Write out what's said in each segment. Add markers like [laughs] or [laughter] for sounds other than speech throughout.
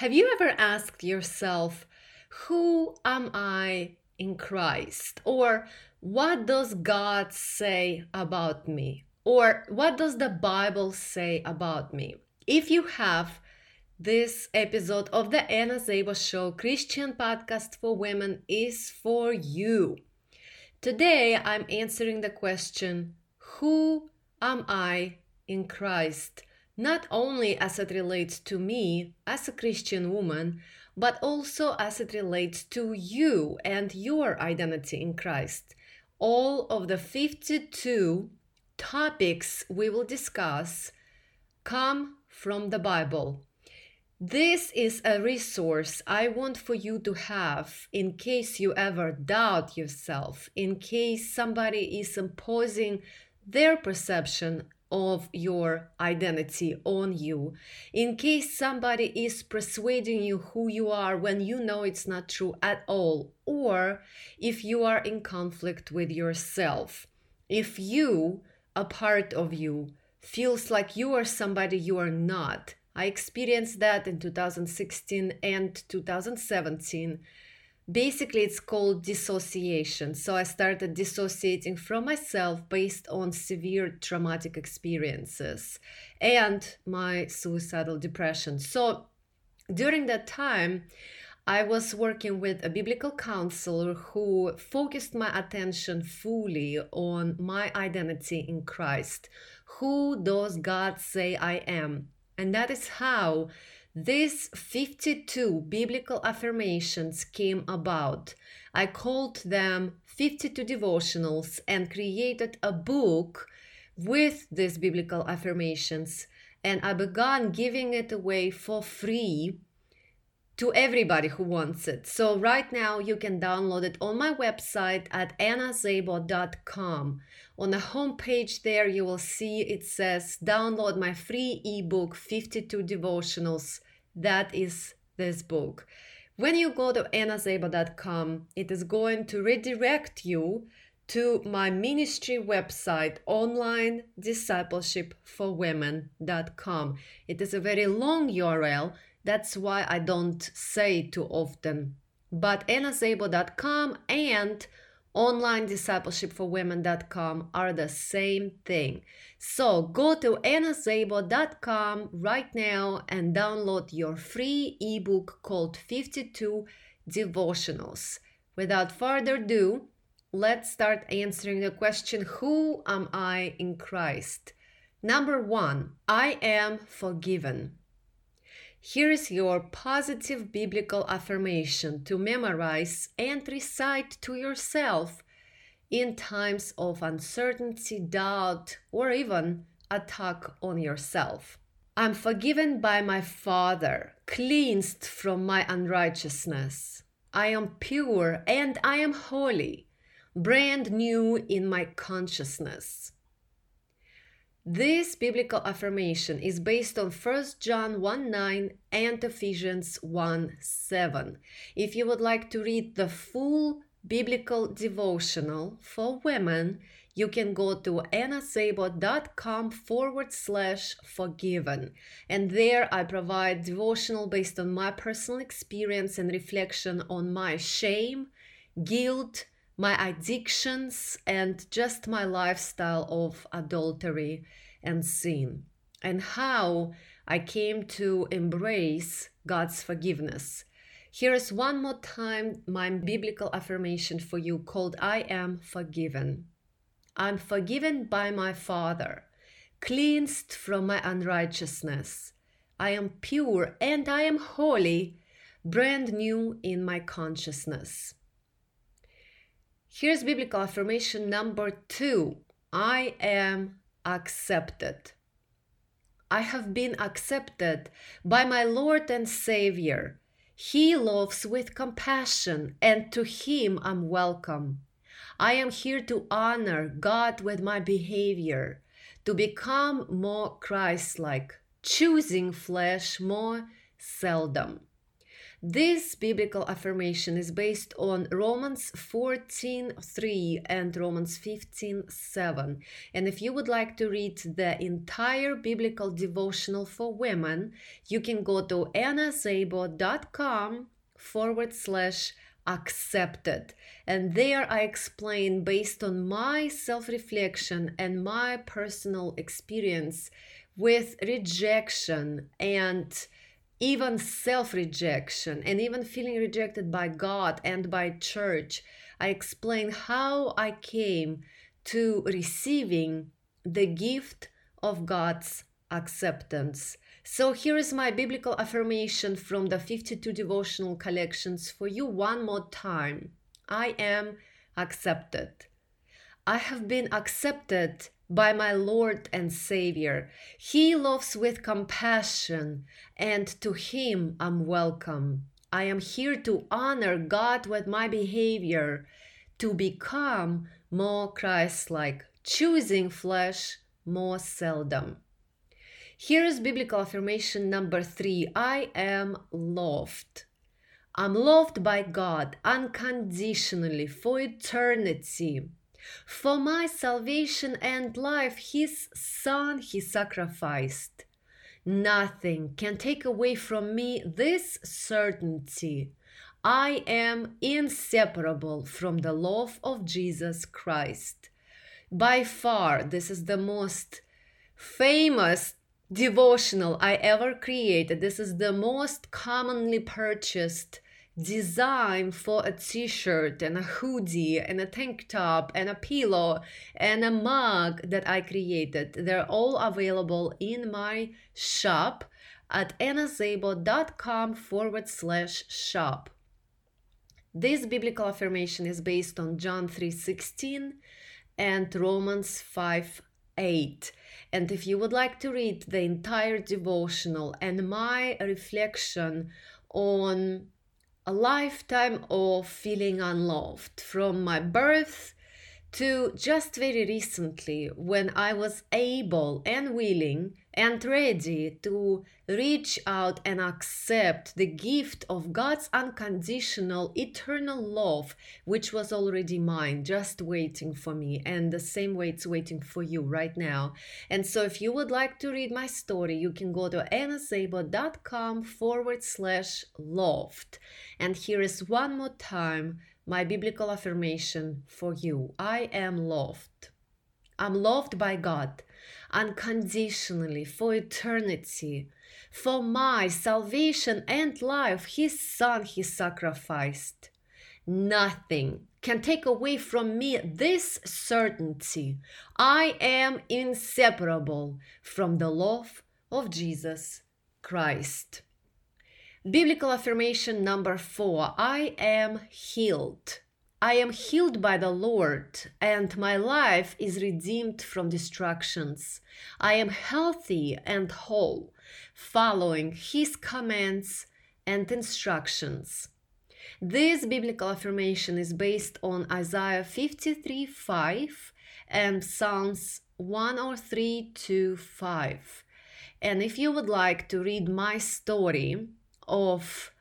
Have you ever asked yourself, Who am I in Christ? Or what does God say about me? Or what does the Bible say about me? If you have, this episode of the Anna Szabo Show Christian podcast for women is for you. Today I'm answering the question Who am I in Christ? Not only as it relates to me as a Christian woman, but also as it relates to you and your identity in Christ. All of the 52 topics we will discuss come from the Bible. This is a resource I want for you to have in case you ever doubt yourself, in case somebody is imposing their perception of your identity on you. In case somebody is persuading you who you are when you know it's not true at all or if you are in conflict with yourself. If you a part of you feels like you are somebody you are not i experienced that in 2016 and 2017 basically it's called dissociation so i started dissociating from myself based on severe traumatic experiences and my suicidal depression so during that time I was working with a biblical counselor who focused my attention fully on my identity in Christ. Who does God say I am? And that is how these 52 biblical affirmations came about. I called them 52 devotionals and created a book with these biblical affirmations. And I began giving it away for free to everybody who wants it. So right now you can download it on my website at annaszabo.com. On the homepage there you will see it says download my free ebook 52 devotionals that is this book. When you go to annaszabo.com, it is going to redirect you to my ministry website, online discipleship for women.com. It is a very long URL. That's why I don't say it too often. But annaszabo.com and online discipleship for women.com are the same thing. So go to annaszabo.com right now and download your free ebook called 52 Devotionals. Without further ado, let's start answering the question Who am I in Christ? Number one, I am forgiven. Here is your positive biblical affirmation to memorize and recite to yourself in times of uncertainty, doubt, or even attack on yourself. I'm forgiven by my Father, cleansed from my unrighteousness. I am pure and I am holy, brand new in my consciousness. This biblical affirmation is based on 1 John 1 9 and Ephesians 1 7. If you would like to read the full biblical devotional for women, you can go to annaszabo.com forward slash forgiven. And there I provide devotional based on my personal experience and reflection on my shame, guilt, my addictions, and just my lifestyle of adultery and sin, and how I came to embrace God's forgiveness. Here is one more time my biblical affirmation for you called I am forgiven. I'm forgiven by my Father, cleansed from my unrighteousness. I am pure and I am holy, brand new in my consciousness. Here's biblical affirmation number two I am accepted. I have been accepted by my Lord and Savior. He loves with compassion, and to Him I'm welcome. I am here to honor God with my behavior, to become more Christ like, choosing flesh more seldom. This biblical affirmation is based on Romans 14:3 and Romans 15:7. And if you would like to read the entire biblical devotional for women, you can go to annaszabo.com forward slash accepted. And there I explain based on my self reflection and my personal experience with rejection and even self rejection and even feeling rejected by God and by church. I explain how I came to receiving the gift of God's acceptance. So here is my biblical affirmation from the 52 devotional collections for you one more time. I am accepted. I have been accepted by my Lord and Savior. He loves with compassion, and to Him I'm welcome. I am here to honor God with my behavior, to become more Christ like, choosing flesh more seldom. Here is biblical affirmation number three I am loved. I'm loved by God unconditionally for eternity. For my salvation and life, His Son He sacrificed. Nothing can take away from me this certainty. I am inseparable from the love of Jesus Christ. By far, this is the most famous devotional I ever created. This is the most commonly purchased design for a t-shirt and a hoodie and a tank top and a pillow and a mug that I created. They're all available in my shop at annaszabo.com forward slash shop. This biblical affirmation is based on John 3:16 and Romans 5 8. And if you would like to read the entire devotional and my reflection on a lifetime of feeling unloved from my birth to just very recently when I was able and willing and ready to reach out and accept the gift of God's unconditional eternal love, which was already mine, just waiting for me, and the same way it's waiting for you right now. And so, if you would like to read my story, you can go to annaszabo.com forward slash loved. And here is one more time my biblical affirmation for you I am loved. I'm loved by God unconditionally for eternity. For my salvation and life, His Son He sacrificed. Nothing can take away from me this certainty. I am inseparable from the love of Jesus Christ. Biblical affirmation number four I am healed. I am healed by the Lord, and my life is redeemed from destructions. I am healthy and whole, following His commands and instructions. This biblical affirmation is based on Isaiah 53 5 and Psalms 103 to 5. And if you would like to read my story, of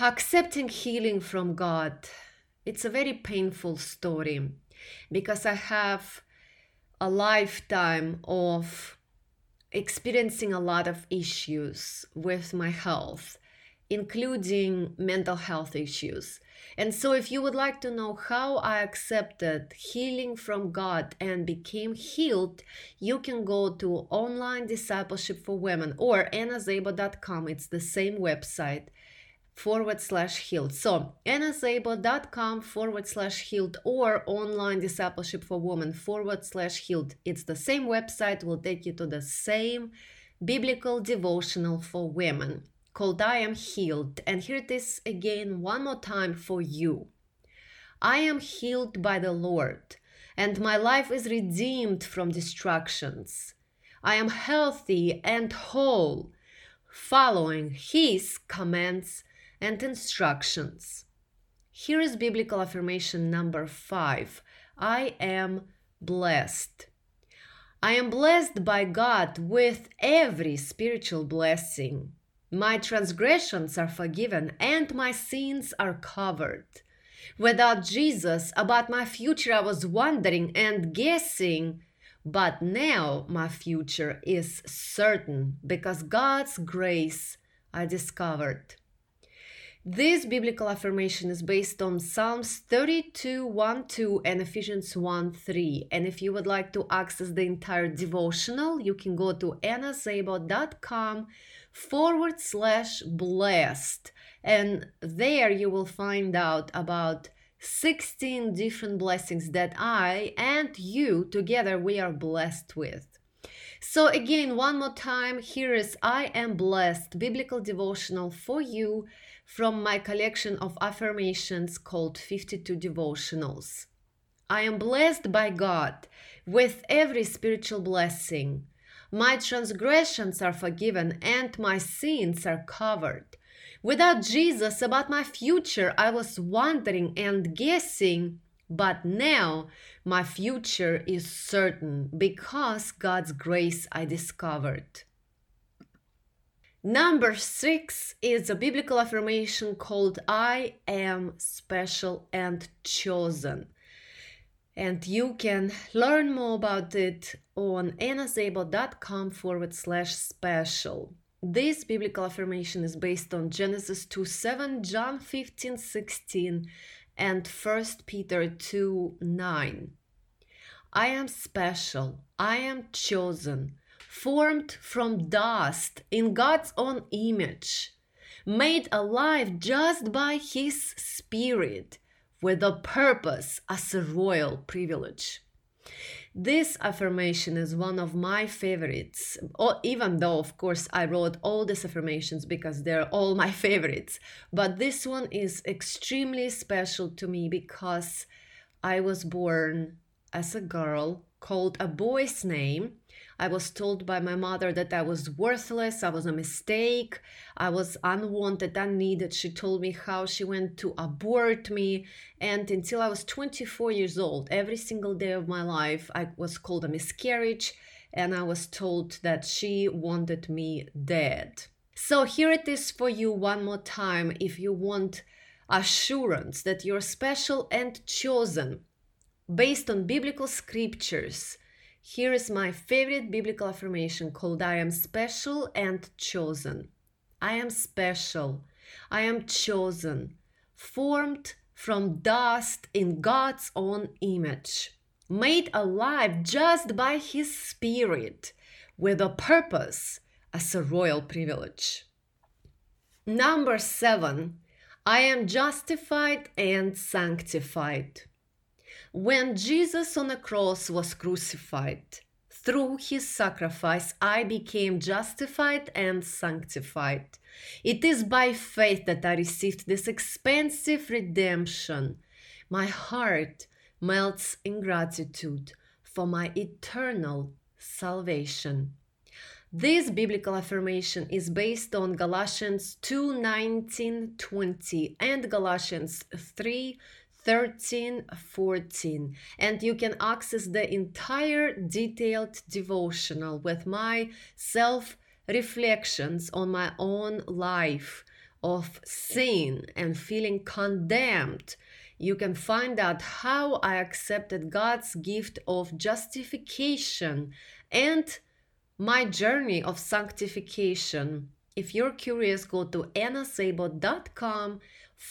accepting healing from God. It's a very painful story because I have a lifetime of experiencing a lot of issues with my health, including mental health issues. And so, if you would like to know how I accepted healing from God and became healed, you can go to Online Discipleship for Women or annaszabo.com. It's the same website forward slash healed. So annaszabo.com forward slash healed or online discipleship for women forward slash healed. It's the same website, will take you to the same biblical devotional for women called I Am Healed. And here it is again, one more time for you. I am healed by the Lord, and my life is redeemed from destructions. I am healthy and whole, following His commands and instructions. Here is biblical affirmation number five I am blessed. I am blessed by God with every spiritual blessing. My transgressions are forgiven and my sins are covered. Without Jesus, about my future I was wondering and guessing, but now my future is certain because God's grace I discovered. This biblical affirmation is based on Psalms 32 1 2 and Ephesians 1 3. And if you would like to access the entire devotional, you can go to annaszabo.com forward slash blessed. And there you will find out about 16 different blessings that I and you together we are blessed with. So, again, one more time, here is I Am Blessed biblical devotional for you from my collection of affirmations called 52 Devotionals. I am blessed by God with every spiritual blessing. My transgressions are forgiven and my sins are covered. Without Jesus, about my future, I was wondering and guessing, but now my future is certain because God's grace I discovered. Number six is a biblical affirmation called I am special and chosen and you can learn more about it on annaszabo.com forward slash special. This biblical affirmation is based on Genesis 2 7, John 15 16, and 1 Peter 2 9. I am special, I am chosen, formed from dust in God's own image, made alive just by His Spirit with a purpose as a royal privilege. This affirmation is one of my favorites, or even though, of course, I wrote all these affirmations because they're all my [laughs] favorites. But this one is extremely special to me because I was born as a girl called a boy's name I was told by my mother that I was worthless, I was a mistake, I was unwanted, unneeded. She told me how she went to abort me. And until I was 24 years old, every single day of my life, I was called a miscarriage and I was told that she wanted me dead. So here it is for you one more time if you want assurance that you're special and chosen based on biblical scriptures here is my favorite biblical affirmation called I am special and chosen. I am special. I am chosen, formed from dust in God's own image, made alive just by His Spirit, with a purpose as a royal privilege. Number seven, I am justified and sanctified. When Jesus on the cross was crucified, through his sacrifice, I became justified and sanctified. It is by faith that I received this expensive redemption. My heart melts in gratitude for my eternal salvation. This biblical affirmation is based on Galatians 2 19 20 and Galatians 3 13 14 and you can access the entire detailed devotional with my self reflections on my own life of sin and feeling condemned you can find out how I accepted God's gift of justification and my journey of sanctification. If you're curious, go to annaszabo.com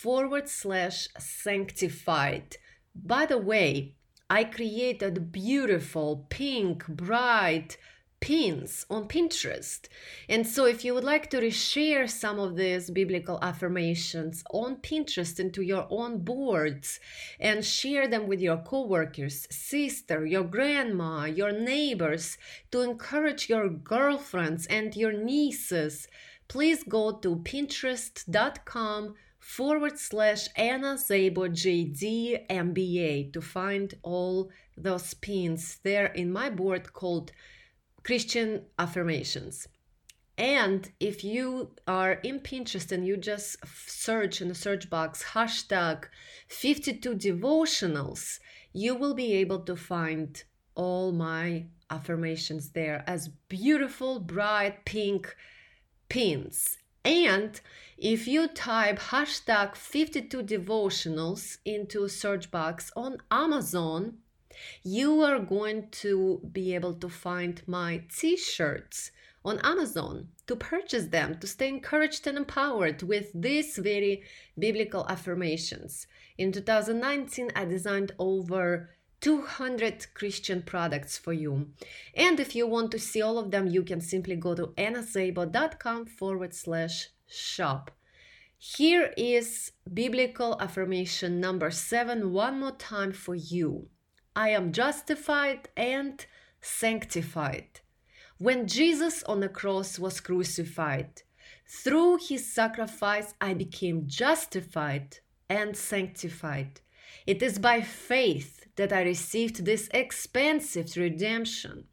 forward slash sanctified. By the way, I created beautiful pink, bright pins on Pinterest. And so, if you would like to reshare some of these biblical affirmations on Pinterest into your own boards and share them with your coworkers, sister, your grandma, your neighbors to encourage your girlfriends and your nieces, please go to pinterest.com forward slash Anna Szabo JD MBA to find all those pins there in my board called Christian Affirmations. And if you are in Pinterest and you just search in the search box hashtag 52 devotionals, you will be able to find all my affirmations there as beautiful, bright pink pins And if you type hashtag 52 devotionals into search box on Amazon, you are going to be able to find my t-shirts on Amazon to purchase them to stay encouraged and empowered with these very biblical affirmations. In 2019, I designed over 200 Christian products for you. And if you want to see all of them, you can simply go to annaszabo.com forward slash shop. Here is biblical affirmation number seven, one more time for you. I am justified and sanctified. When Jesus on the cross was crucified, through his sacrifice I became justified and sanctified. It is by faith that I received this expensive redemption.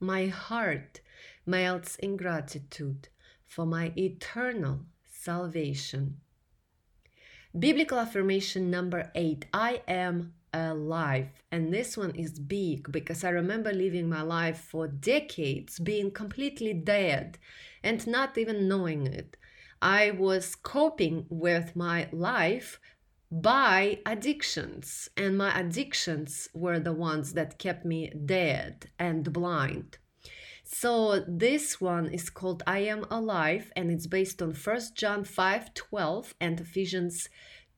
My heart melts in gratitude for my eternal salvation. Biblical affirmation number eight I am alive. And this one is big because I remember living my life for decades being completely dead and not even knowing it. I was coping with my life by addictions, and my addictions were the ones that kept me dead and blind. So this one is called I Am Alive and it's based on 1 John 5 12 and Ephesians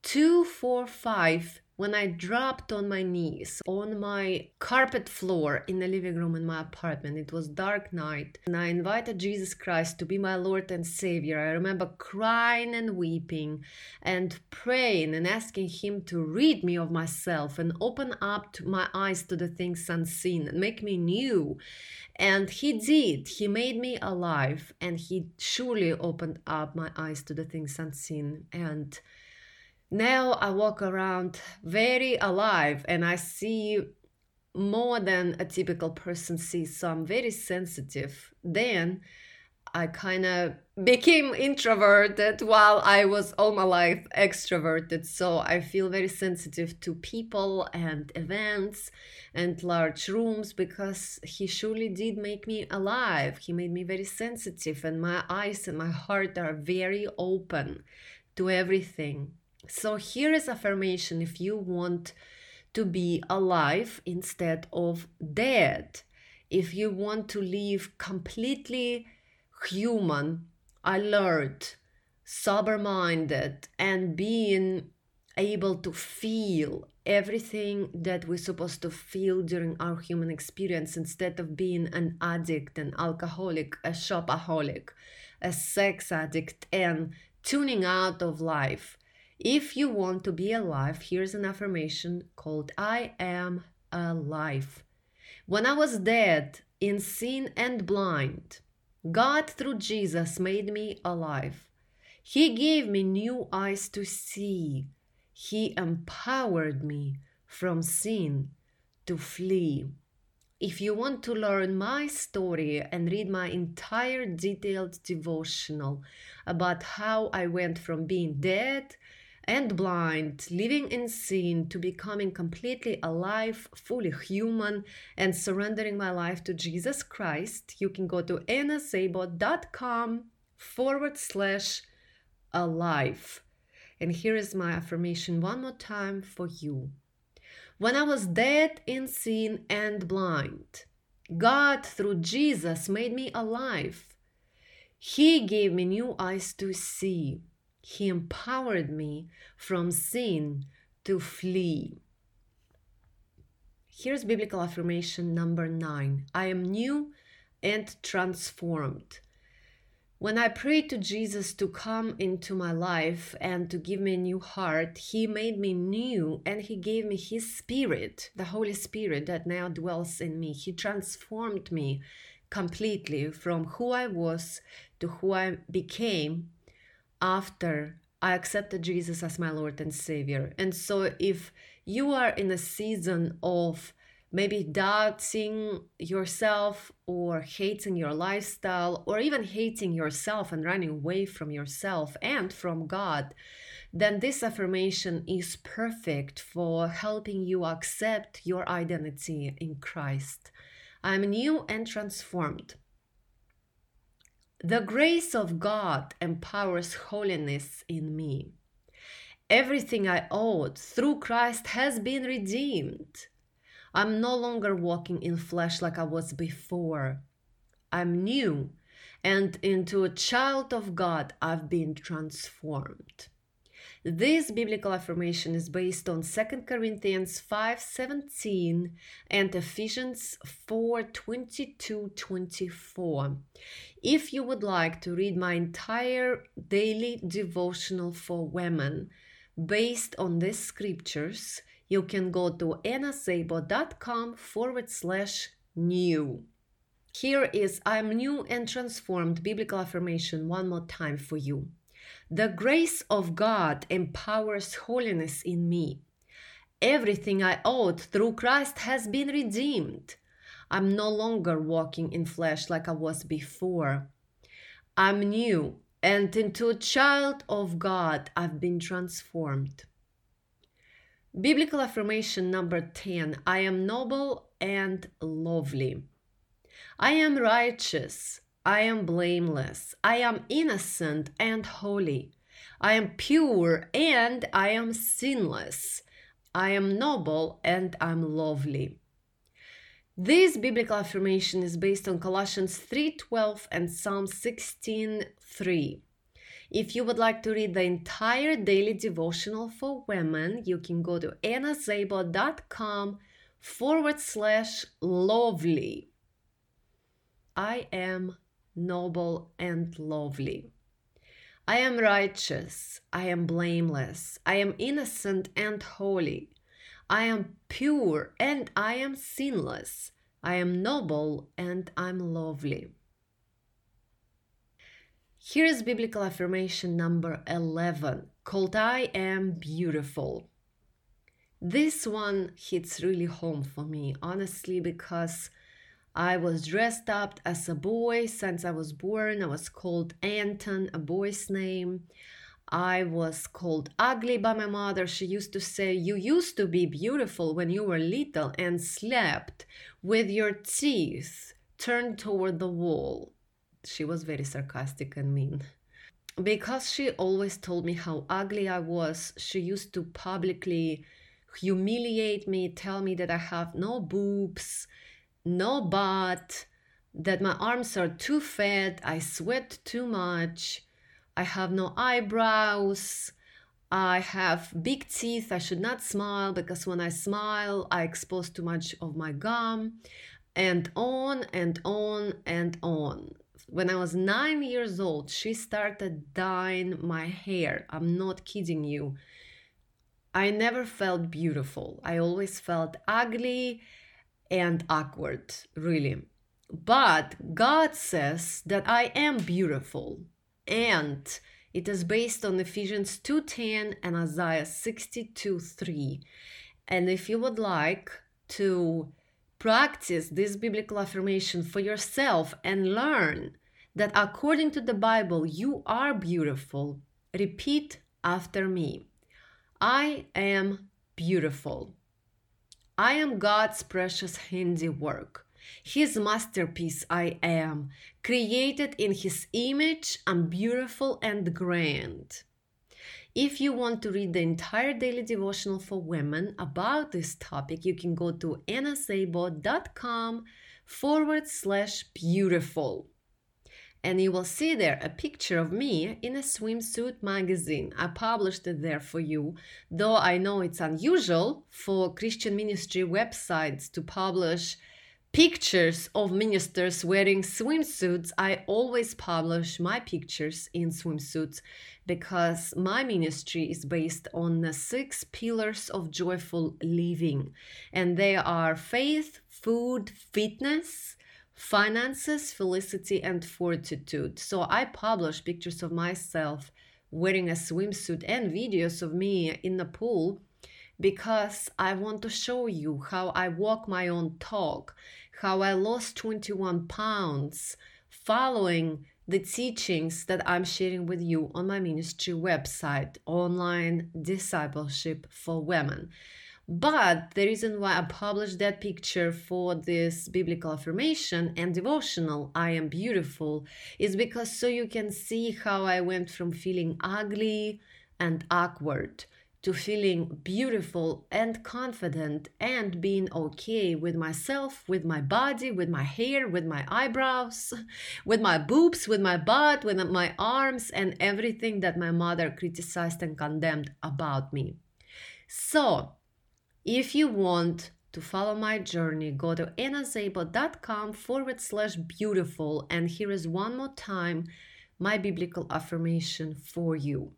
2 4 5 when I dropped on my knees on my carpet floor in the living room in my apartment. It was dark night and I invited Jesus Christ to be my Lord and Savior. I remember crying and weeping and praying and asking him to rid me of myself and open up my eyes to the things unseen and make me new. And he did. He made me alive and he surely opened up my eyes to the things unseen and now I walk around very alive and I see more than a typical person sees. So I'm very sensitive. Then I kind of became introverted while I was all my life extroverted. So I feel very sensitive to people and events and large rooms because he surely did make me alive. He made me very sensitive, and my eyes and my heart are very open to everything. So here is affirmation if you want to be alive instead of dead. If you want to live completely human, alert, sober minded, and being able to feel everything that we're supposed to feel during our human experience instead of being an addict, an alcoholic, a shopaholic, a sex addict, and tuning out of life. If you want to be alive, here's an affirmation called I am alive. When I was dead in sin and blind, God through Jesus made me alive. He gave me new eyes to see. He empowered me from sin to flee. If you want to learn my story and read my entire detailed devotional about how I went from being dead and blind, living in sin, to becoming completely alive, fully human, and surrendering my life to Jesus Christ, you can go to annaszabo.com forward slash alive. And here is my affirmation one more time for you. When I was dead in sin and blind, God, through Jesus, made me alive. He gave me new eyes to see. He empowered me from sin to flee. Here's biblical affirmation number nine I am new and transformed. When I prayed to Jesus to come into my life and to give me a new heart, He made me new and He gave me His Spirit, the Holy Spirit that now dwells in me. He transformed me completely from who I was to who I became after I accepted Jesus as my Lord and Savior. And so, if you are in a season of maybe doubting yourself or hating your lifestyle or even hating yourself and running away from yourself and from God, then this affirmation is perfect for helping you accept your identity in Christ. I'm new and transformed. The grace of God empowers holiness in me. Everything I owed through Christ has been redeemed. I'm no longer walking in flesh like I was before. I'm new, and into a child of God I've been transformed. This biblical affirmation is based on 2 Corinthians 5:17 and Ephesians 4:22-24. If you would like to read my entire daily devotional for women based on these scriptures, you can go to annaszabo.com forward slash new. Here is I'm new and transformed biblical affirmation one more time for you. The grace of God empowers holiness in me. Everything I owed through Christ has been redeemed. I'm no longer walking in flesh like I was before. I'm new, and into a child of God I've been transformed. Biblical affirmation number 10 I am noble and lovely. I am righteous. I am blameless. I am innocent and holy. I am pure and I am sinless. I am noble and I'm lovely. This biblical affirmation is based on Colossians 3:12 and Psalm 16:3. If you would like to read the entire daily devotional for women, you can go to annaszabo.com forward slash lovely. I am noble, and lovely. I am righteous, I am blameless, I am innocent and holy. I am pure and I am sinless. I am noble and I'm lovely. Here is biblical affirmation number 11 called I am beautiful. This one hits really home for me, honestly, because I was dressed up as a boy since I was born. I was called Anton, a boy's name. I was called ugly by my mother. She used to say, You used to be beautiful when you were little and slept with your teeth turned toward the wall. She was very sarcastic and mean. Because she always told me how ugly I was, she used to publicly humiliate me, tell me that I have no boobs, no butt, that my arms are too fat, I sweat too much, I have no eyebrows, I have big teeth, I should not smile because when I smile, I expose too much of my gum, and on and on and on. When I was nine years old, she started dyeing my hair. I'm not kidding you. I never felt beautiful. I always felt ugly and awkward, really. But God says that I am beautiful and it is based on Ephesians 2:10 and Isaiah 62:3. And if you would like to practice this biblical affirmation for yourself and learn that according to the Bible you are beautiful, repeat after me. I am beautiful. I am God's precious handiwork. His masterpiece I am, created in His image, I'm beautiful and grand. If you want to read the entire daily devotional for women about this topic, you can go to annaszabo.com forward slash beautiful and you will see there a picture of me in a swimsuit magazine. I published it there for you, though I know it's unusual for Christian ministry websites to publish pictures of ministers wearing swimsuits. I always publish my pictures in swimsuits because my ministry is based on the six pillars of joyful living, and they are faith, food, fitness finances, felicity, and fortitude. So I publish pictures of myself wearing a swimsuit and videos of me in the pool because I want to show you how I walk my own talk, how I lost 21 pounds following the teachings that I'm sharing with you on my ministry website, Online Discipleship for Women. But the reason why I published that picture for this biblical affirmation and devotional, I am beautiful, is because so you can see how I went from feeling ugly and awkward to feeling beautiful and confident and being okay with myself, with my body, with my hair, with my eyebrows, [laughs] with my boobs, with my butt, with my arms, and everything that my mother criticized and condemned about me. So, if you want to follow my journey, go to annaszabo.com forward slash beautiful. And here is one more time my biblical affirmation for you.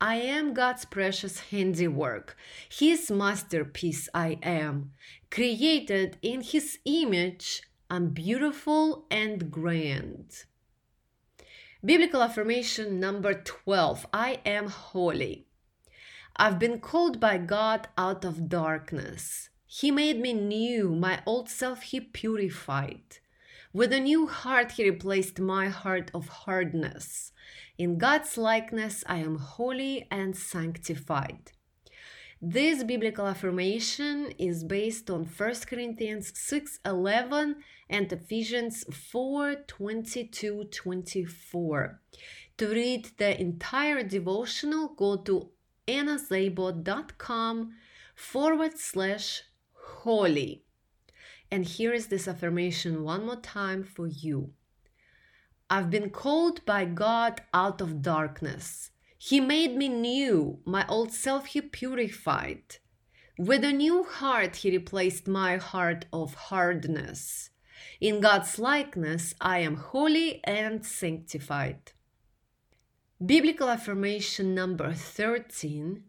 I am God's precious handiwork, His masterpiece I am, created in His image. I'm beautiful and grand. Biblical affirmation number 12 I am holy. I've been called by God out of darkness. He made me new, my old self He purified. With a new heart, He replaced my heart of hardness. In God's likeness, I am holy and sanctified. This biblical affirmation is based on 1 Corinthians 6:11 and Ephesians 4:22 24. To read the entire devotional, go to annaszabo.com forward slash holy. And here is this affirmation one more time for you. I've been called by God out of darkness. He made me new, my old self He purified. With a new heart, He replaced my heart of hardness. In God's likeness, I am holy and sanctified. Biblical affirmation number 13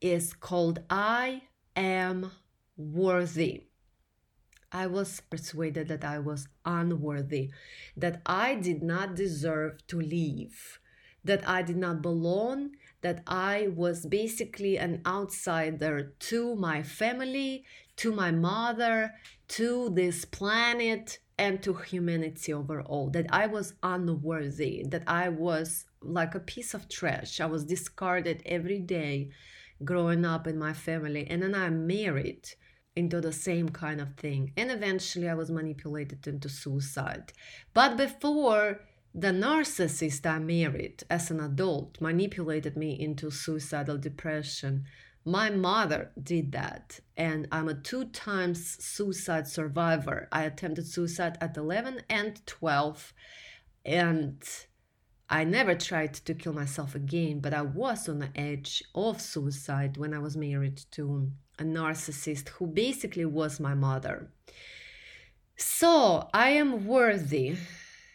is called I am worthy. I was persuaded that I was unworthy, that I did not deserve to live, that I did not belong, that I was basically an outsider to my family, to my mother, to this planet, and to humanity overall, that I was unworthy, that I was like a piece of trash. I was discarded every day growing up in my family. And then I married into the same kind of thing. And eventually I was manipulated into suicide. But before the narcissist I married as an adult manipulated me into suicidal depression, my mother did that. And I'm a two times suicide survivor. I attempted suicide at 11 and 12. And I never tried to kill myself again, but I was on the edge of suicide when I was married to a narcissist who basically was my mother. So, I am worthy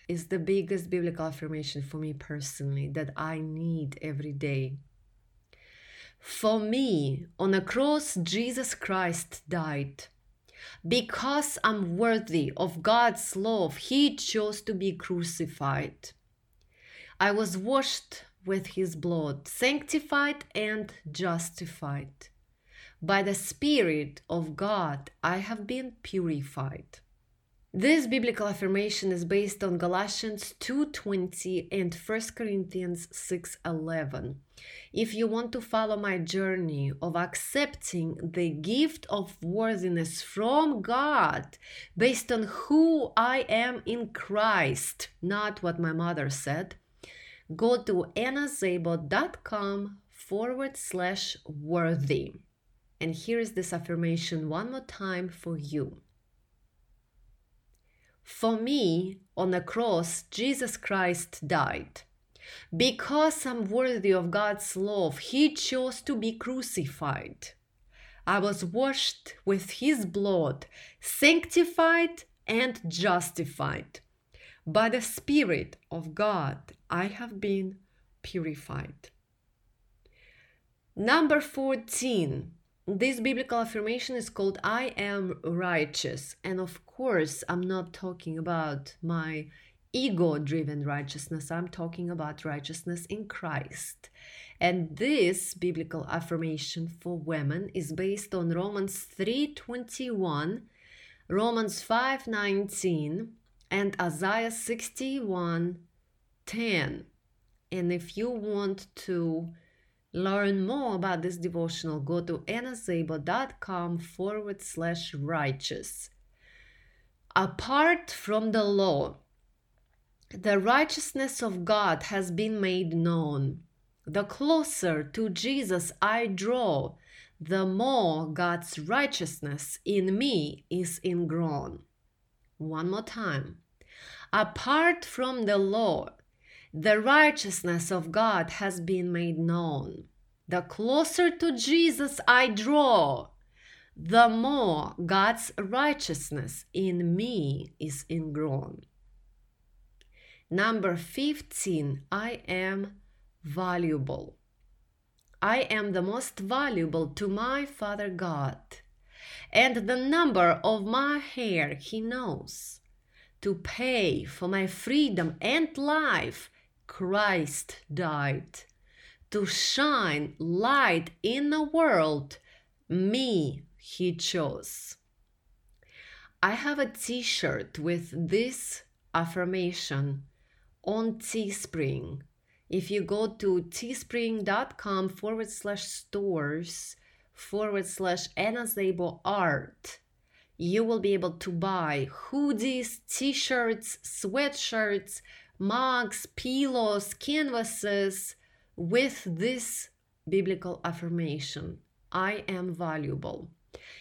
is the biggest biblical affirmation for me personally that I need every day. For me, on a cross, Jesus Christ died. Because I'm worthy of God's love, He chose to be crucified. I was washed with his blood, sanctified and justified. By the Spirit of God, I have been purified. This biblical affirmation is based on Galatians 2:20 and 1 Corinthians 6:11. If you want to follow my journey of accepting the gift of worthiness from God based on who I am in Christ, not what my mother said, go to annaszabo.com forward slash worthy. And here is this affirmation one more time for you. For me, on the cross, Jesus Christ died. Because I'm worthy of God's love, He chose to be crucified. I was washed with His blood, sanctified and justified. By the Spirit of God, I have been purified. Number 14. This biblical affirmation is called I am righteous. And of course, I'm not talking about my ego driven righteousness. I'm talking about righteousness in Christ. And this biblical affirmation for women is based on Romans 3:21, Romans 5:19, and Isaiah 61 10. And if you want to learn more about this devotional, go to annaszabo.com forward slash righteous. Apart from the law, the righteousness of God has been made known. The closer to Jesus I draw, the more God's righteousness in me is ingrown. One more time. Apart from the law, the righteousness of God has been made known. The closer to Jesus I draw, the more God's righteousness in me is ingrown. Number 15, I am valuable. I am the most valuable to my Father God, and the number of my hair He knows. To pay for my freedom and life, Christ died. To shine light in the world, me He chose. I have a t shirt with this affirmation on Teespring if you go to teespring.com forward slash stores forward slash Anna art, you will be able to buy hoodies, t shirts, sweatshirts, mugs, pillows, canvases with this biblical affirmation I am valuable.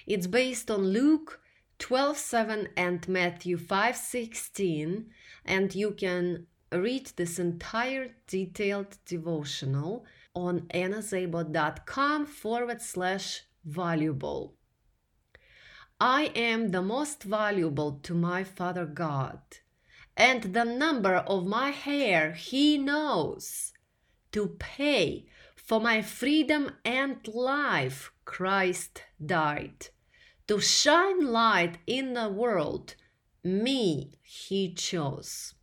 It's based on Luke 12 7 and Matthew 5 16, and you can read this entire detailed devotional on annaszabo.com forward slash valuable. I am the most valuable to my Father God, and the number of my hair He knows. To pay for my freedom and life, Christ died. To shine light in the world, me He chose.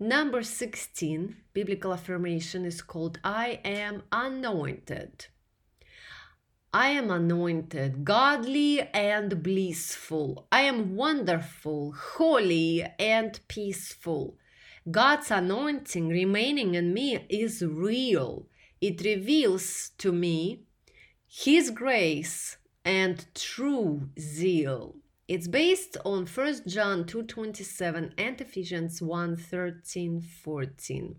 Number 16, biblical affirmation is called I am anointed. I am anointed, godly and blissful. I am wonderful, holy and peaceful. God's anointing remaining in me is real. It reveals to me His grace and true zeal. It's based on 1 John 2:27 and Ephesians 1:13, 14.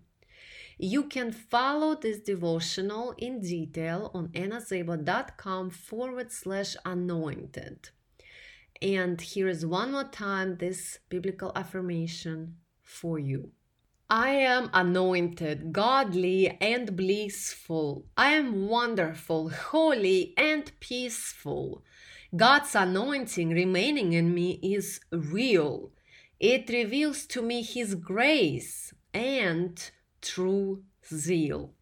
You can follow this devotional in detail on annaszabo.com forward slash anointed. And here is one more time this biblical affirmation for you. I am anointed, godly, and blissful. I am wonderful, holy, and peaceful. God's anointing remaining in me is real. It reveals to me His grace and true zeal.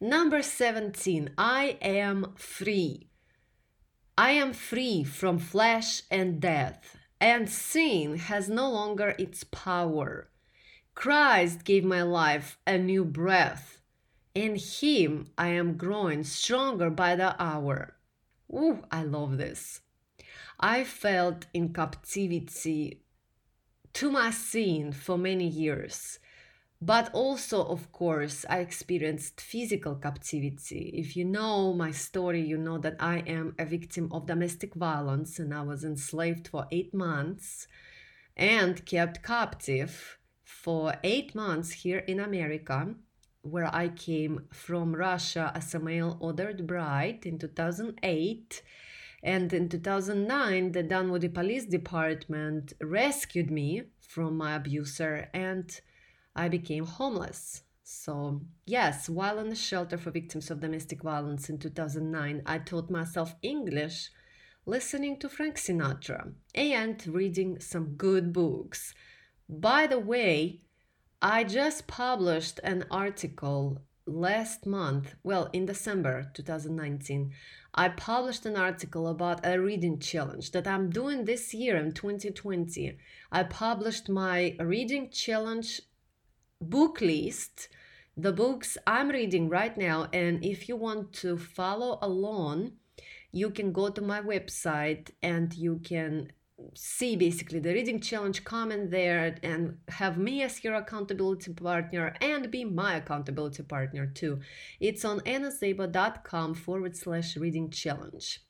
Number 17, I am free. I am free from flesh and death, and sin has no longer its power. Christ gave my life a new breath. In Him I am growing stronger by the hour. Ooh, I love this. I felt in captivity to my sin for many years. But also, of course, I experienced physical captivity. If you know my story, you know that I am a victim of domestic violence and I was enslaved for eight months and kept captive for eight months here in America where I came from Russia as a male ordered bride in 2008. And in 2009, the Dunwoody Police Department rescued me from my abuser and I became homeless. So, yes, while in the shelter for victims of domestic violence in 2009, I taught myself English listening to Frank Sinatra and reading some good books. By the way, I just published an article last month, well, in December 2019. I published an article about a reading challenge that I'm doing this year in 2020. I published my reading challenge book list, the books I'm reading right now. And if you want to follow along, you can go to my website and you can see basically the reading challenge, comment there and have me as your accountability partner and be my accountability partner too. It's on annaszabo.com forward slash reading challenge.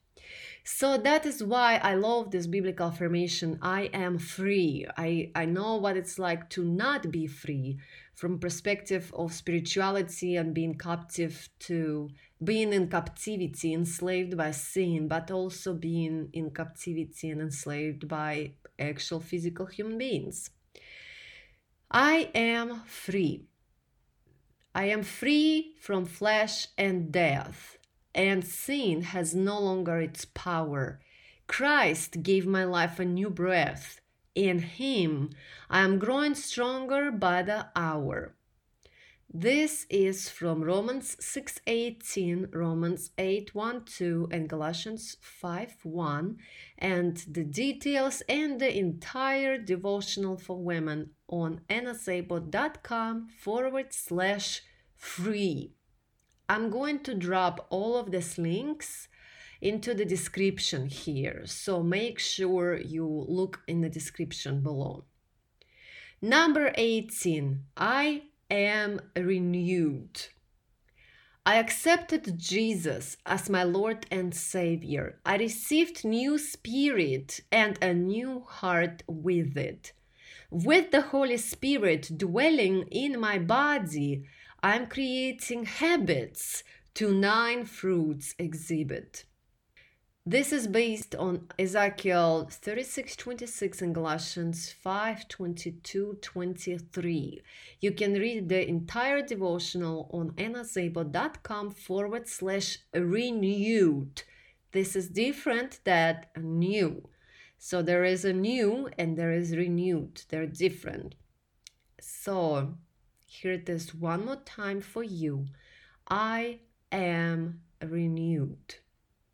So that is why I love this biblical affirmation I am free. I, I know what it's like to not be free from perspective of spirituality and being captive to being in captivity, enslaved by sin, but also being in captivity and enslaved by actual physical human beings. I am free. I am free from flesh and death and sin has no longer its power. Christ gave my life a new breath. In Him, I am growing stronger by the hour. This is from Romans 6:18, Romans 8:1-2 and Galatians 5:1 and the details and the entire devotional for women on annaszabo.com forward slash free. I'm going to drop all of these links into the description here. So make sure you look in the description below. Number 18, I am renewed. I accepted Jesus as my Lord and Savior. I received new spirit and a new heart with it. With the Holy Spirit dwelling in my body, I'm creating habits to nine fruits exhibit. This is based on Ezekiel 36 26 and Galatians 5 22 23. You can read the entire devotional on annaszabo.com forward slash renewed. This is different than new. So there is a new and there is renewed. They're different. So Hear this one more time for you. I am renewed.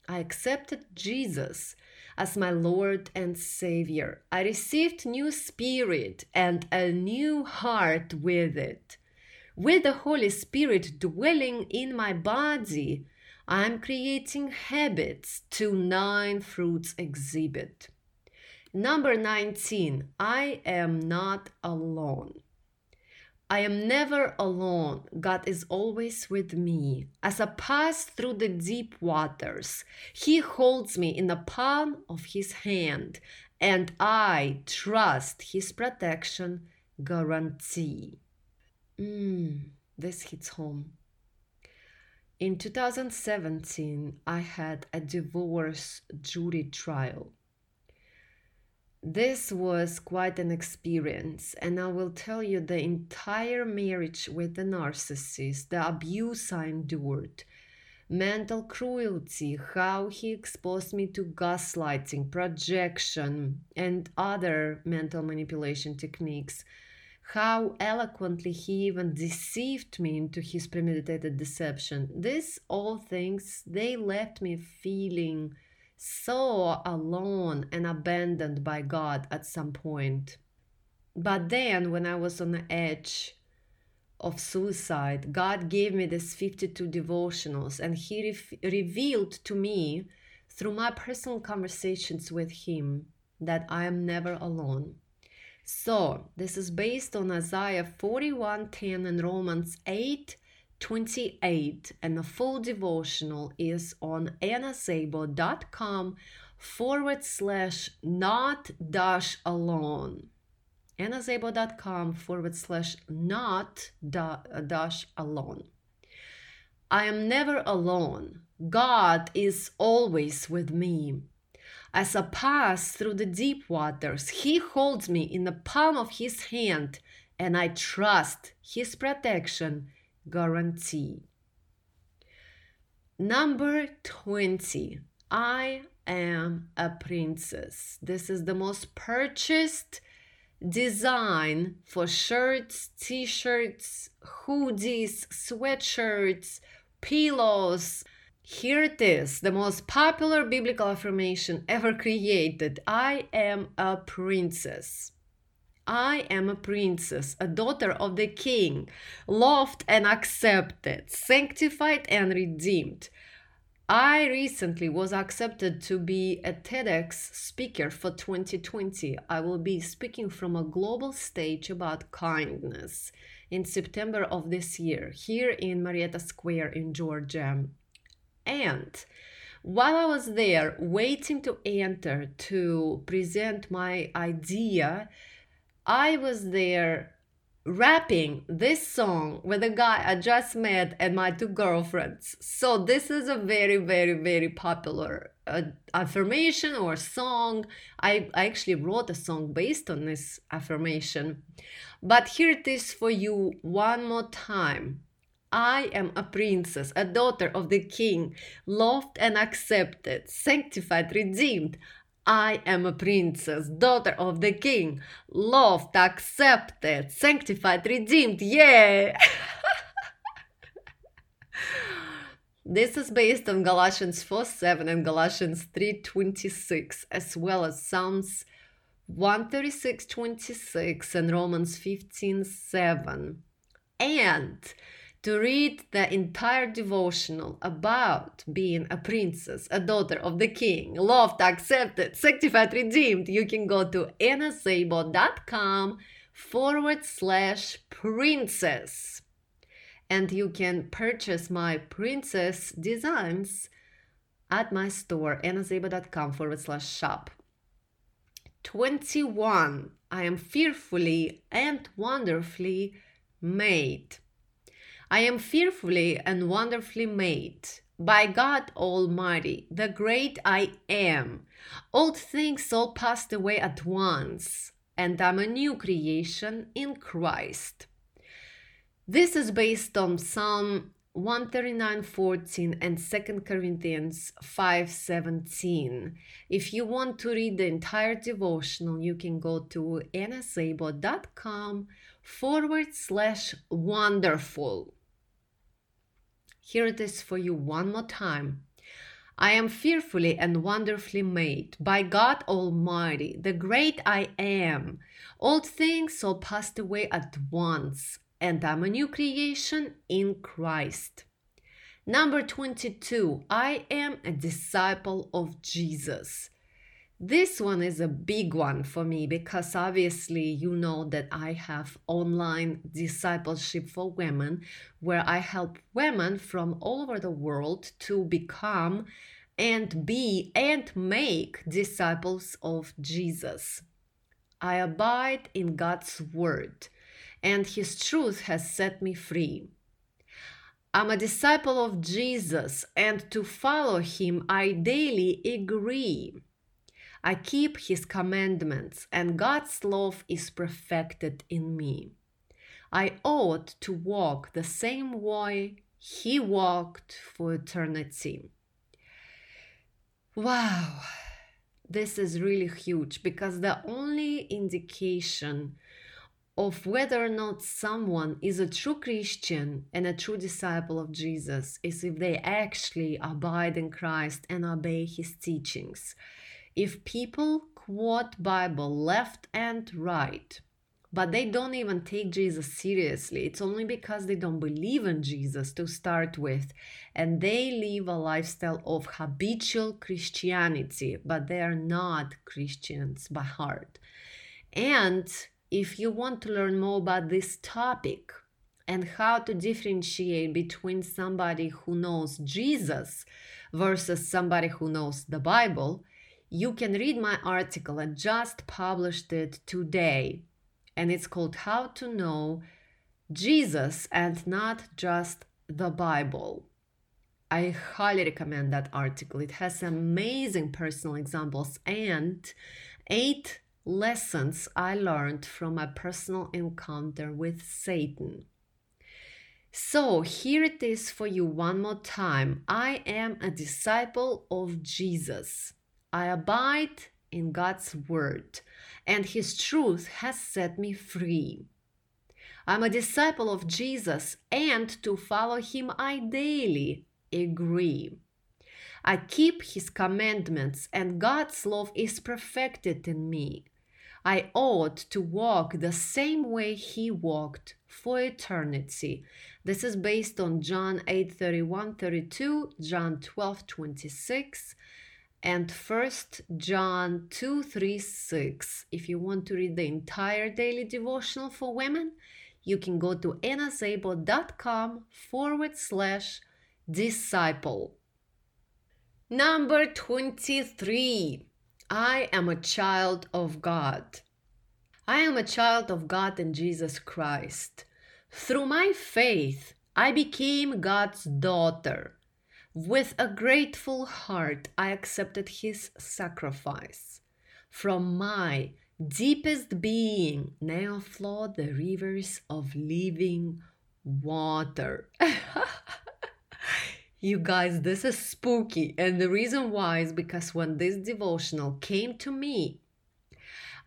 I accepted Jesus as my Lord and Savior. I received new spirit and a new heart with it. With the Holy Spirit dwelling in my body, I'm creating habits to nine fruits exhibit. Number 19, I am not alone. I am never alone. God is always with me. As I pass through the deep waters, He holds me in the palm of His hand, and I trust His protection guarantee. Mm, this hits home. In 2017, I had a divorce jury trial. This was quite an experience, and I will tell you the entire marriage with the narcissist, the abuse I endured, mental cruelty, how he exposed me to gaslighting, projection, and other mental manipulation techniques, how eloquently he even deceived me into his premeditated deception. These all things, they left me feeling so alone and abandoned by God at some point. But then, when I was on the edge of suicide, God gave me these 52 devotionals and He re- revealed to me through my personal conversations with Him that I am never alone. So, this is based on Isaiah 41:10 and Romans 8 28 and the full devotional is on annaszabo.com forward slash not dash alone. annaszabo.com forward slash not dash alone. I am never alone. God is always with me. As i pass through the deep waters he holds me in the palm of his hand and i trust his protection guarantee. Number 20. I am a princess. This is the most purchased design for shirts, t shirts, hoodies, sweatshirts, pillows. Here it is, the most popular biblical affirmation ever created I am a princess. I am a princess, a daughter of the king, loved and accepted, sanctified and redeemed. I recently was accepted to be a TEDx speaker for 2020. I will be speaking from a global stage about kindness in September of this year here in Marietta Square in Georgia. And while I was there waiting to enter to present my idea, I was there rapping this song with a guy I just met and my two girlfriends. So this is a very, very, very popular uh, affirmation or song. I, I actually wrote a song based on this affirmation. But here it is for you one more time. I am a princess, a daughter of the king, loved and accepted, sanctified, redeemed. I am a princess, daughter of the king, loved, accepted, sanctified, redeemed. Yeah! [laughs] this is based on Galatians 4 7 and Galatians 3 26, as well as Psalms 136 26 and Romans 15 7. And to read the entire devotional about being a princess, a daughter of the king, loved, accepted, sanctified, redeemed, you can go to annaszabo.com forward slash princess. And you can purchase my princess designs at my store, annaszabo.com forward slash shop. 21. I am fearfully and wonderfully made. I am fearfully and wonderfully made by God Almighty, the great I am. Old things all passed away at once, and I'm a new creation in Christ. This is based on Psalm 139:14 and 2 Corinthians 5:17. If you want to read the entire devotional, you can go to annaszabo.com forward slash wonderful. Here it is for you one more time. I am fearfully and wonderfully made by God Almighty, the great I am. Old things all passed away at once, and I'm a new creation in Christ. Number 22, I am a disciple of Jesus. This one is a big one for me because obviously you know that I have online discipleship for women where I help women from all over the world to become and be and make disciples of Jesus. I abide in God's word and his truth has set me free. I'm a disciple of Jesus and to follow him I daily agree I keep his commandments, and God's love is perfected in me. I ought to walk the same way he walked for eternity. Wow, this is really huge because the only indication of whether or not someone is a true Christian and a true disciple of Jesus is if they actually abide in Christ and obey his teachings if people quote bible left and right but they don't even take jesus seriously. It's only because they don't believe in jesus to start with and they live a lifestyle of habitual christianity but they are not christians by heart. And if you want to learn more about this topic and how to differentiate between somebody who knows jesus versus somebody who knows the bible you can read my article. I just published it today, and it's called How to Know Jesus and Not Just the Bible. I highly recommend that article. It has amazing personal examples and eight lessons I learned from my personal encounter with Satan. So, here it is for you one more time. I am a disciple of Jesus. I abide in God's word, and his truth has set me free. I'm a disciple of Jesus, and to follow him I daily agree. I keep his commandments, and God's love is perfected in me. I ought to walk the same way he walked for eternity. This is based on John 8 31 32, John 12 26, and 1 John 2 3 6. If you want to read the entire daily devotional for women, you can go to annaszabo.com forward slash disciple. Number 23. I am a child of God. I am a child of God and Jesus Christ. Through my faith, I became God's daughter. With a grateful heart, I accepted His sacrifice. From my deepest being now flow the rivers of living water. [laughs] you guys, this is spooky. And the reason why is because when this devotional came to me,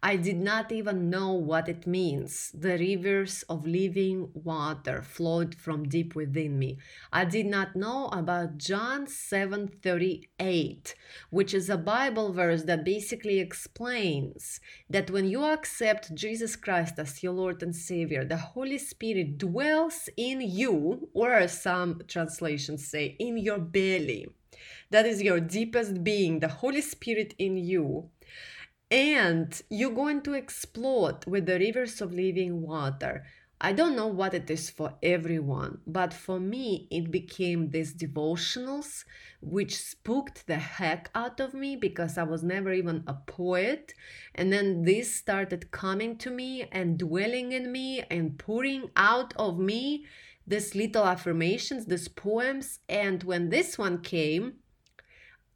I did not even know what it means. The rivers of living water flowed from deep within me. I did not know about John 7:38, which is a Bible verse that basically explains that when you accept Jesus Christ as your Lord and Savior, the Holy Spirit dwells in you, or some translations say, in your belly. That is your deepest being, the Holy Spirit in you and you're going to explode with the rivers of living water. I don't know what it is for everyone, but for me, it became these devotionals which spooked the heck out of me because I was never even a poet. And then this started coming to me and dwelling in me and pouring out of me these little affirmations, these poems. And when this one came,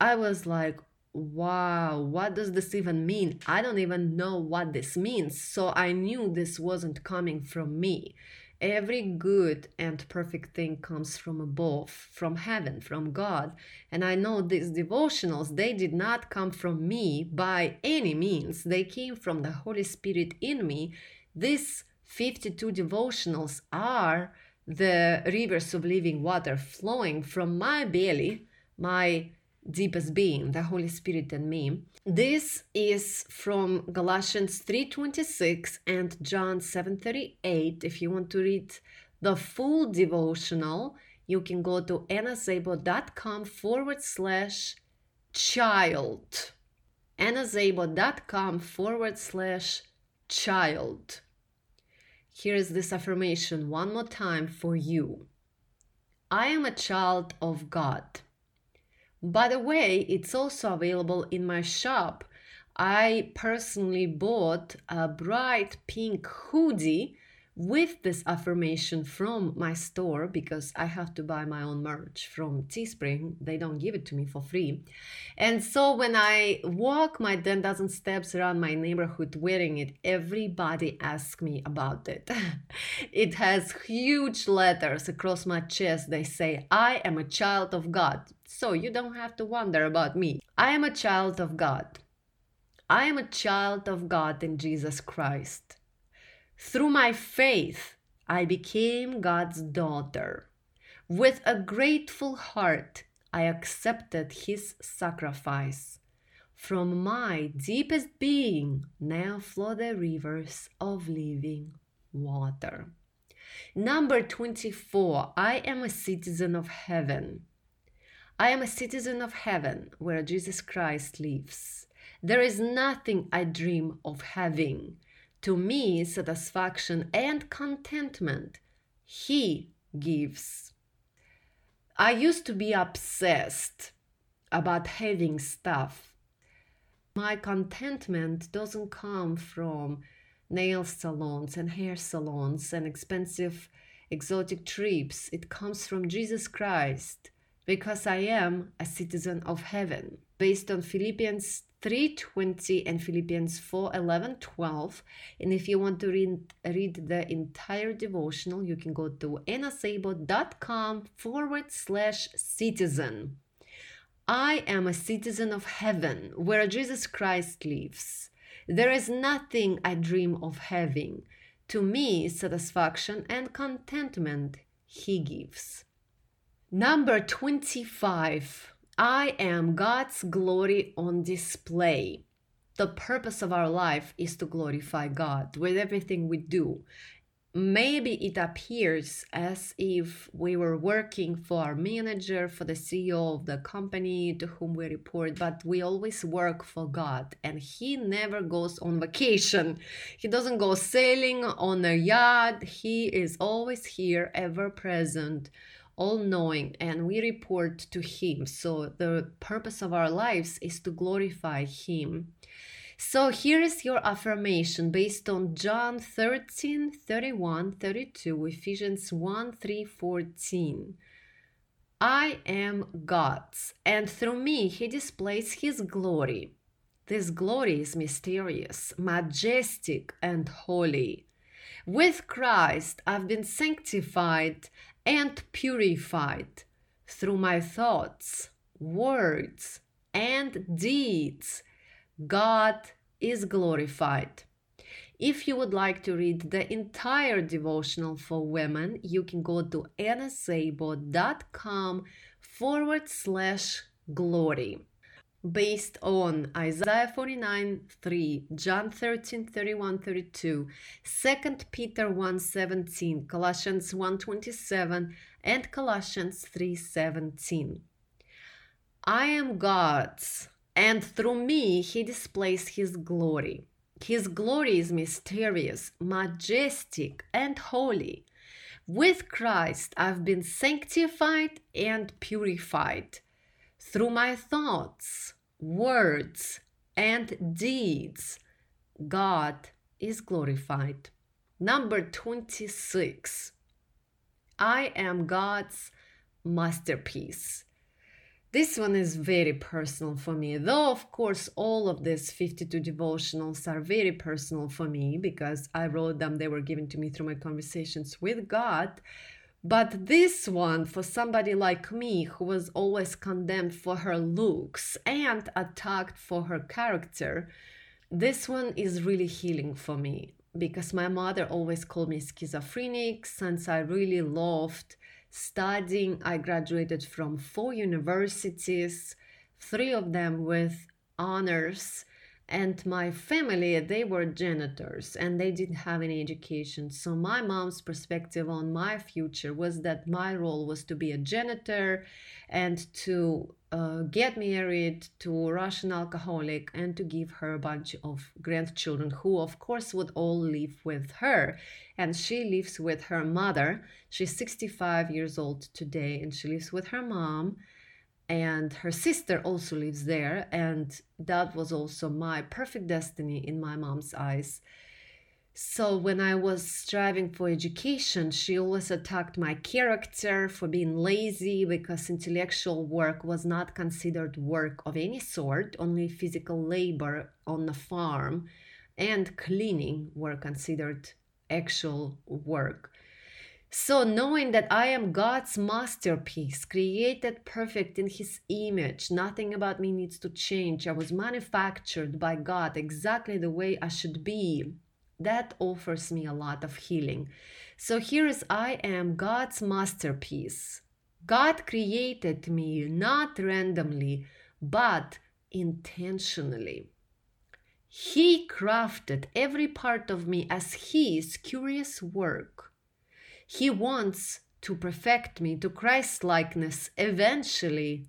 I was like, wow, what does this even mean? I don't even know what this means. So I knew this wasn't coming from me. Every good and perfect thing comes from above, from heaven, from God. And I know these devotionals, they did not come from me by any means. They came from the Holy Spirit in me. These 52 devotionals are the rivers of living water flowing from my belly, my deepest being, the Holy Spirit in me. This is from Galatians 3:26 and John 7:38. If you want to read the full devotional, you can go to annaszabo.com forward slash child. annaszabo.com forward slash child. Here is this affirmation one more time for you. I am a child of God. By the way, it's also available in my shop. I personally bought a bright pink hoodie with this affirmation from my store because I have to buy my own merch from Teespring. They don't give it to me for free. And so when I walk my 10,000 steps around my neighborhood wearing it, everybody asks me about it. [laughs] it has huge letters across my chest. They say, I am a child of God. So you don't have to wonder about me. I am a child of God. I am a child of God in Jesus Christ. Through my faith, I became God's daughter. With a grateful heart, I accepted his sacrifice. From my deepest being now flow the rivers of living water. Number 24, I am a citizen of heaven. I am a citizen of heaven where Jesus Christ lives. There is nothing I dream of having to me satisfaction and contentment he gives. I used to be obsessed about having stuff. My contentment doesn't come from nail salons and hair salons and expensive exotic trips. It comes from Jesus Christ because I am a citizen of heaven. Based on Philippians 3.20 and Philippians 4.11, 12. And if you want to read, read the entire devotional, you can go to annaszabo.com forward slash citizen. I am a citizen of heaven where Jesus Christ lives. There is nothing I dream of having. To me, satisfaction and contentment he gives. Number 25 I am God's glory on display. the purpose of our life is to glorify God with everything we do maybe it appears as if we were working for our manager, for the CEO of the company to whom we report, but we always work for God and He never goes on vacation. He doesn't go sailing on a yacht. He is always here, ever present. All knowing, and we report to Him. So, the purpose of our lives is to glorify Him. So here is your affirmation based on John 13, 31, 32, Ephesians 1, 3, 14. I am God's, and through me he displays his glory. This glory is mysterious, majestic, and holy. With Christ, I've been sanctified and purified through my thoughts, words, and deeds God is glorified. If you would like to read the entire devotional for women, you can go to annaszabo.com forward slash glory. Based on Isaiah 49 3, John 13 31 32, 2 Peter 1 17, Colossians 1 27, and Colossians 3 17. I am God's and through me he displays his glory. His glory is mysterious, majestic, and holy. With Christ, I've been sanctified and purified. Through my thoughts, words, and deeds, God is glorified. Number 26. I am God's masterpiece. This one is very personal for me, though, of course, all of these 52 devotionals are very personal for me because I wrote them, they were given to me through my conversations with God. But this one, for somebody like me who was always condemned for her looks and attacked for her character, this one is really healing for me because my mother always called me schizophrenic since I really loved studying. I graduated from four universities, three of them with honors. And my family, they were janitors and they didn't have any education. So, my mom's perspective on my future was that my role was to be a janitor and to uh, get married to a Russian alcoholic and to give her a bunch of grandchildren who, of course, would all live with her. And she lives with her mother. She's 65 years old today and she lives with her mom. And her sister also lives there. And that was also my perfect destiny in my mom's eyes so when I was striving for education, she always attacked my character for being lazy because intellectual work was not considered work of any sort, only physical labor on the farm and cleaning were considered actual work. So, knowing that I am God's masterpiece, created perfect in His image, nothing about me needs to change. I was manufactured by God exactly the way I should be that offers me a lot of healing. So here is I am God's masterpiece. God created me not randomly, but intentionally. He crafted every part of me as His curious work. He wants to perfect me to Christ likeness eventually.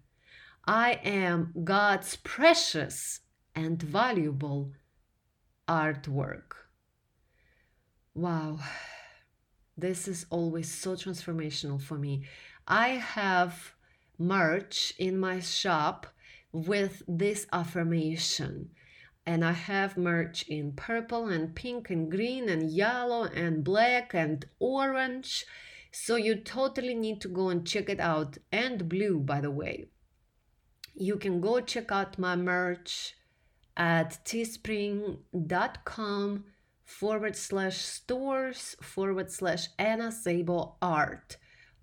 I am God's precious and valuable artwork. Wow, this is always so transformational for me. I have merch in my shop with this affirmation. And I have merch in purple and pink and green and yellow and black and orange. So you totally need to go and check it out. And blue, by the way. You can go check out my merch at teespring.com forward slash stores forward slash Anna Szabo art.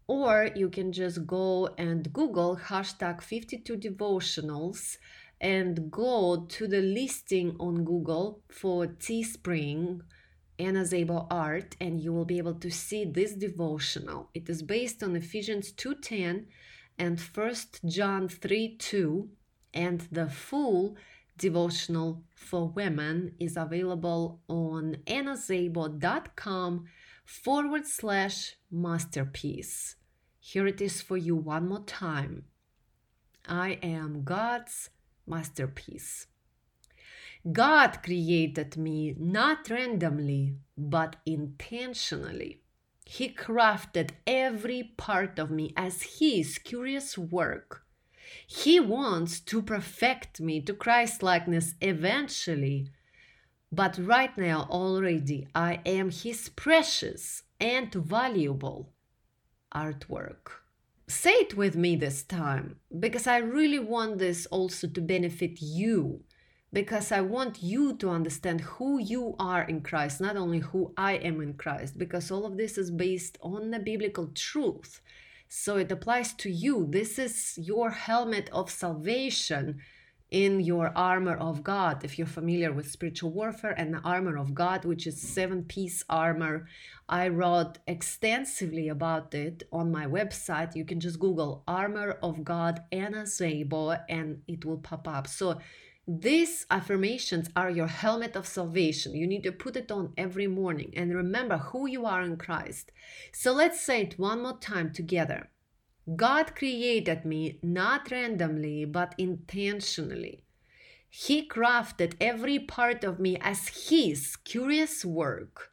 Or you can just go and Google hashtag 52 devotionals and go to the listing on Google for Teespring Anna Szabo art and you will be able to see this devotional. It is based on Ephesians 2.10 and 1 John 3.2 and the full devotional for women is available on annaszabo.com forward slash masterpiece. Here it is for you one more time. I am God's masterpiece. God created me not randomly, but intentionally. He crafted every part of me as His curious work. He wants to perfect me to Christ likeness eventually. But right now, already, I am His precious and valuable artwork. Say it with me this time, because I really want this also to benefit you because I want you to understand who you are in Christ, not only who I am in Christ, because all of this is based on the biblical truth. So it applies to you. This is your helmet of salvation in your armor of God. If you're familiar with spiritual warfare and the armor of God, which is seven piece armor, I wrote extensively about it on my website. You can just Google Armor of God Anna Szabo and it will pop up. So these affirmations are your helmet of salvation. You need to put it on every morning and remember who you are in Christ. So let's say it one more time together. God created me not randomly but intentionally. He crafted every part of me as His curious work.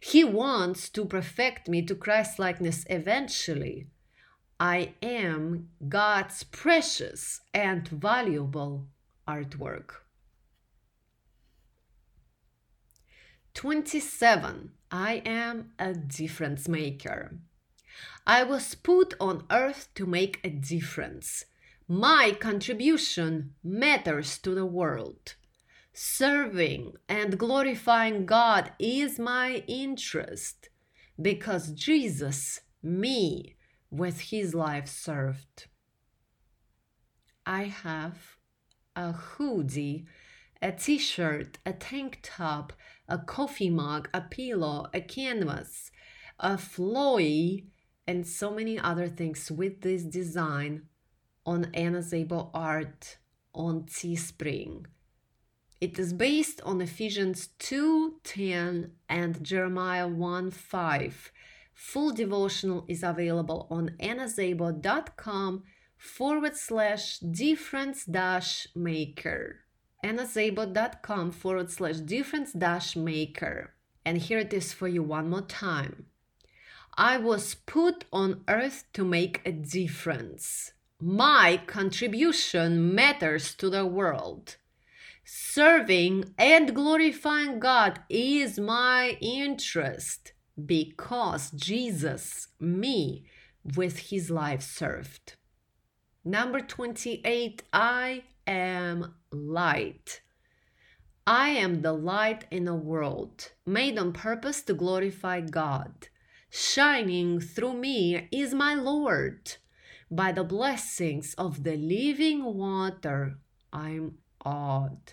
He wants to perfect me to Christ likeness eventually. I am God's precious and valuable artwork. 27. I am a difference maker. I was put on earth to make a difference. My contribution matters to the world. Serving and glorifying God is my interest because Jesus, me, with his life served. I have a hoodie, a t shirt, a tank top, a coffee mug, a pillow, a canvas, a floy, and so many other things with this design on Anna Szabo art on Teespring. It is based on Ephesians 2:10 and Jeremiah 1:5. Full devotional is available on annaszabo.com forward slash difference dash maker annaszabo.com forward slash difference dash maker and here it is for you one more time i was put on earth to make a difference my contribution matters to the world serving and glorifying god is my interest because jesus me with his life served Number 28, I am light. I am the light in a world made on purpose to glorify God. Shining through me is my Lord. By the blessings of the living water, I'm awed.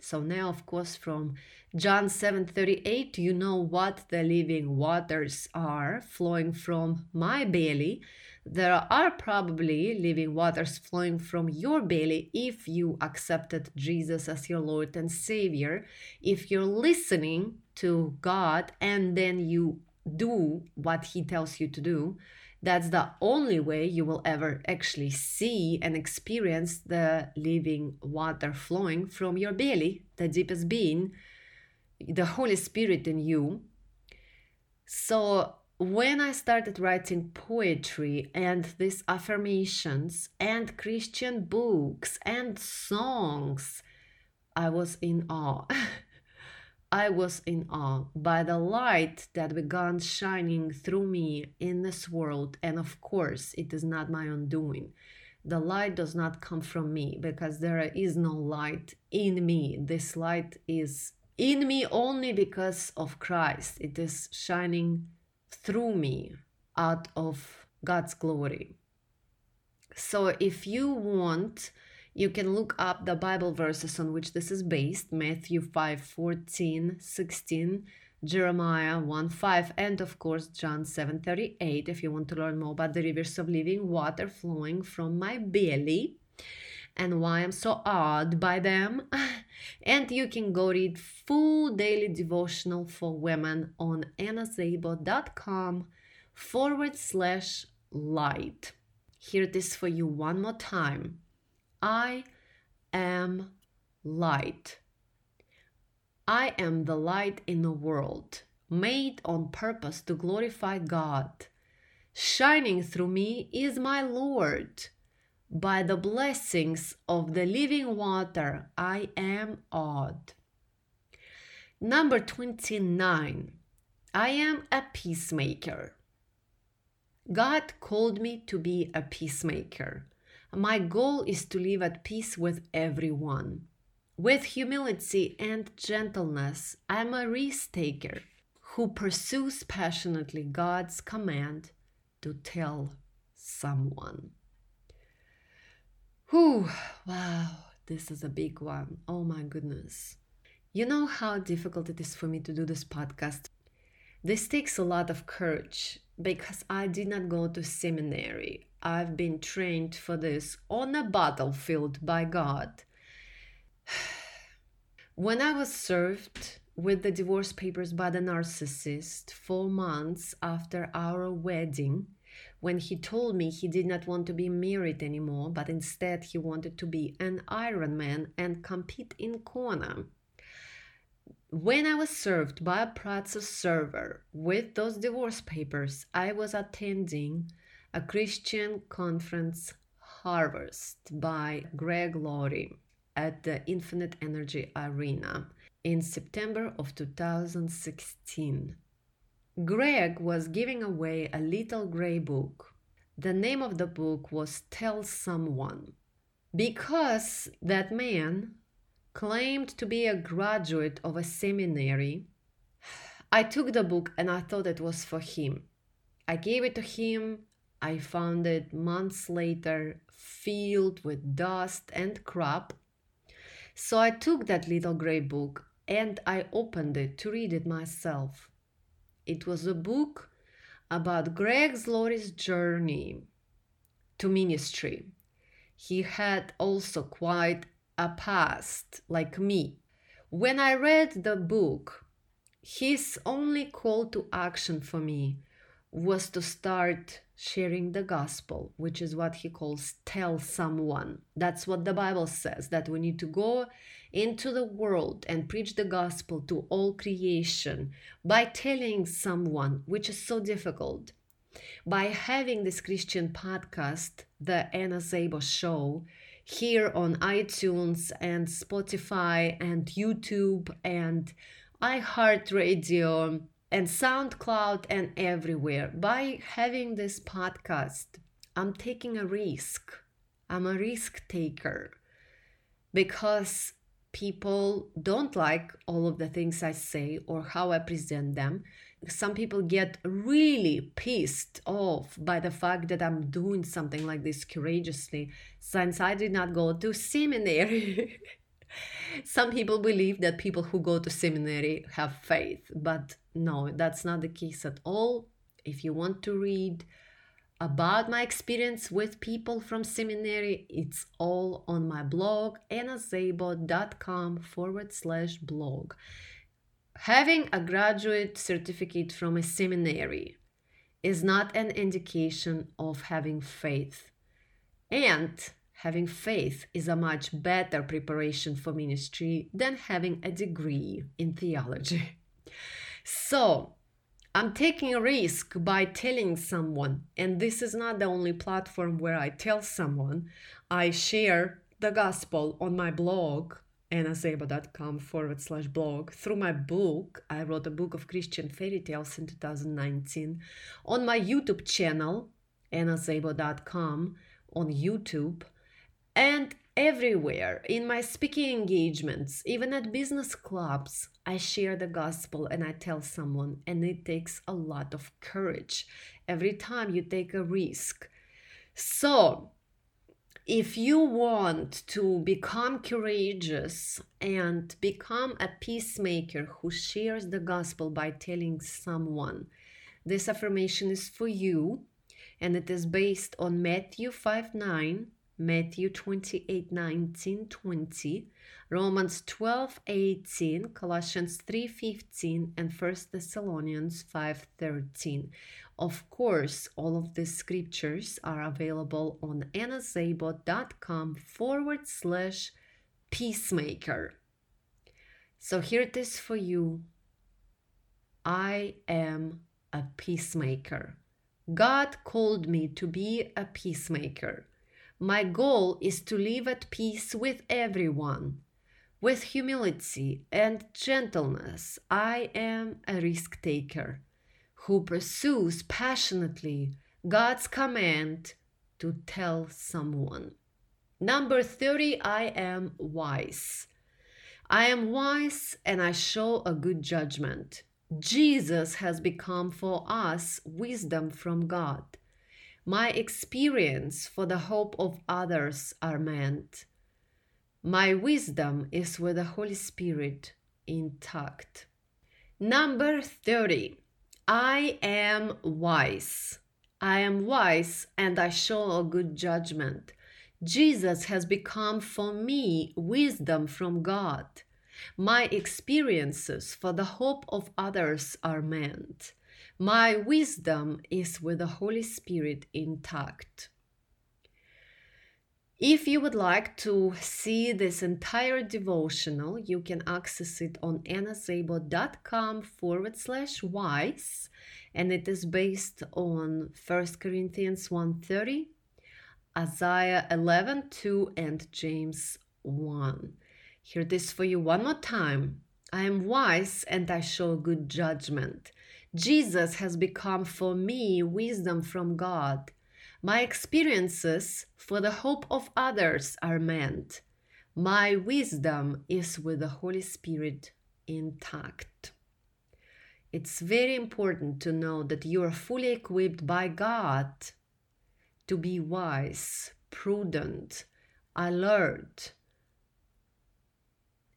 So now, of course, from John 7:38, you know what the living waters are flowing from my belly there are probably living waters flowing from your belly if you accepted Jesus as your Lord and Savior. If you're listening to God and then you do what He tells you to do, that's the only way you will ever actually see and experience the living water flowing from your belly, the deepest being, the Holy Spirit in you. So when I started writing poetry and these affirmations and Christian books and songs, I was in awe. [laughs] I was in awe by the light that began shining through me in this world. And of course, it is not my own doing. The light does not come from me because there is no light in me. This light is in me only because of Christ. It is shining through me out of God's glory. So if you want, you can look up the Bible verses on which this is based Matthew 5 14, 16, Jeremiah 1 5, and of course John 7 38 if you want to learn more about the rivers of living water flowing from my belly. and why I'm so awed by them. [laughs] and you can go read full daily devotional for women on annaszabo.com forward slash light. Here it is for you one more time. I am light. I am the light in the world, made on purpose to glorify God. Shining through me is my Lord. By the blessings of the living water, I am awed. Number 29. I am a peacemaker. God called me to be a peacemaker. My goal is to live at peace with everyone. With humility and gentleness, I am a risk taker who pursues passionately God's command to tell someone. Whew, wow, this is a big one. Oh my goodness. You know how difficult it is for me to do this podcast? This takes a lot of courage because I did not go to seminary. I've been trained for this on a battlefield by God. [sighs] when I was served with the divorce papers by the narcissist four months after our wedding, when he told me he did not want to be married anymore, but instead he wanted to be an Ironman and compete in Kona. When I was served by a process server with those divorce papers, I was attending a Christian conference Harvest by Greg Laurie at the Infinite Energy Arena in September of 2016. Greg was giving away a little gray book. The name of the book was Tell Someone. Because that man claimed to be a graduate of a seminary, I took the book and I thought it was for him. I gave it to him. I found it months later filled with dust and crap. So I took that little gray book and I opened it to read it myself. It was a book about Greg Laurie's journey to ministry. He had also quite a past, like me. When I read the book, his only call to action for me was to start sharing the gospel, which is what he calls tell someone. That's what the Bible says that we need to go into the world and preach the gospel to all creation by telling someone, which is so difficult. By having this Christian podcast, the Anna Szabo Show, here on iTunes and Spotify and YouTube and iHeartRadio and SoundCloud and everywhere. By having this podcast, I'm taking a risk. I'm a risk taker because people don't like all of the things I say or how I present them. Some people get really pissed off by the fact that I'm doing something like this courageously since I did not go to seminary. [laughs] Some people believe that people who go to seminary have faith, but no, that's not the case at all. If you want to read about my experience with people from seminary, it's all on my blog, annaszabo.com forward slash blog. Having a graduate certificate from a seminary is not an indication of having faith. And having faith is a much better preparation for ministry than having a degree in theology. So, I'm taking a risk by telling someone, and this is not the only platform where I tell someone. I share the gospel on my blog, annaszabo.com forward slash blog. Through my book, I wrote a book of Christian fairy tales in 2019. On my YouTube channel, annaszabo.com on YouTube. And everywhere in my speaking engagements, even at business clubs, I share the gospel and I tell someone, and it takes a lot of courage every time you take a risk. So, if you want to become courageous and become a peacemaker who shares the gospel by telling someone, this affirmation is for you and it is based on Matthew 5 9 Matthew 28 19 20, Romans 12 18, Colossians 3 15, and 1 Thessalonians 5 13. Of course, all of these scriptures are available on annaszabo.com forward slash peacemaker. So here it is for you. I am a peacemaker. God called me to be a peacemaker. My goal is to live at peace with everyone. With humility and gentleness, I am a risk taker who pursues passionately God's command to tell someone. Number 30, I am wise. I am wise and I show a good judgment. Jesus has become for us wisdom from God. My experience for the hope of others are meant. My wisdom is with the Holy Spirit intact. Number 30. I am wise. I am wise and I show a good judgment. Jesus has become for me wisdom from God. My experiences for the hope of others are meant. My wisdom is with the Holy Spirit intact. If you would like to see this entire devotional, you can access it on annaszabo.com forward slash wise, and it is based on 1 Corinthians 1.30, Isaiah 11, 2, and James 1. Here it is for you one more time. I am wise and I show good judgment. Jesus has become for me wisdom from God. My experiences for the hope of others are meant. My wisdom is with the Holy Spirit intact. It's very important to know that you are fully equipped by God to be wise, prudent, alert,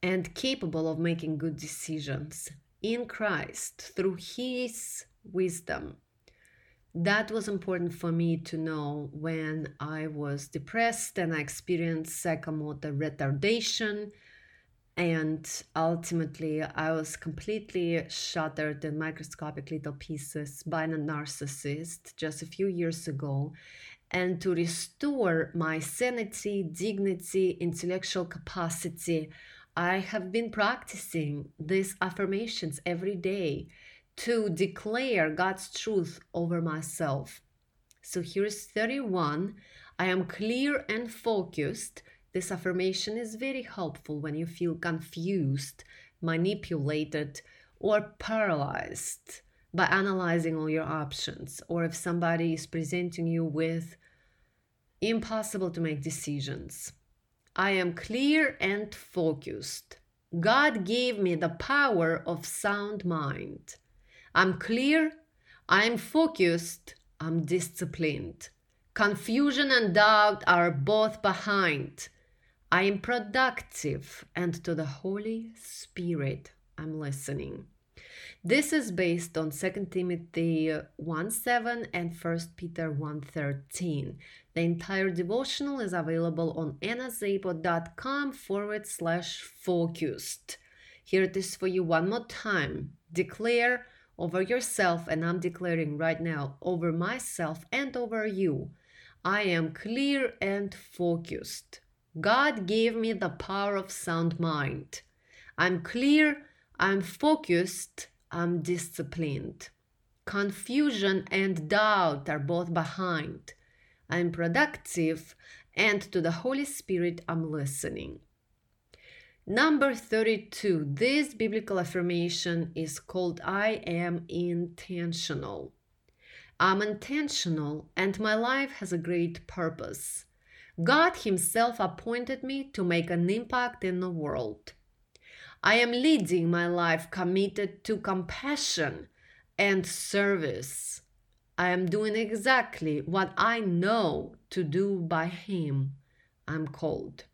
and capable of making good decisions in Christ through His wisdom. That was important for me to know when I was depressed and I experienced psychomotor retardation. And ultimately, I was completely shattered in microscopic little pieces by a narcissist just a few years ago. And to restore my sanity, dignity, intellectual capacity, I have been practicing these affirmations every day to declare God's truth over myself. So here's 31. I am clear and focused. This affirmation is very helpful when you feel confused, manipulated, or paralyzed by analyzing all your options, or if somebody is presenting you with impossible to make decisions. I am clear and focused. God gave me the power of sound mind. I'm clear, I'm focused, I'm disciplined. Confusion and doubt are both behind. I am productive, and to the Holy Spirit I'm listening. This is based on 2 Timothy 1 7 and 1 Peter 1 13. The entire devotional is available on annaszabo.com forward slash focused. Here it is for you one more time. Declare over yourself, and I'm declaring right now over myself and over you. I am clear and focused. God gave me the power of sound mind. I'm clear, I'm focused, I'm disciplined. Confusion and doubt are both behind. I'm productive, and to the Holy Spirit I'm listening. Number 32. This biblical affirmation is called I am intentional. I'm intentional, and my life has a great purpose. God Himself appointed me to make an impact in the world. I am leading my life committed to compassion and service. I am doing exactly what I know to do by Him I'm called.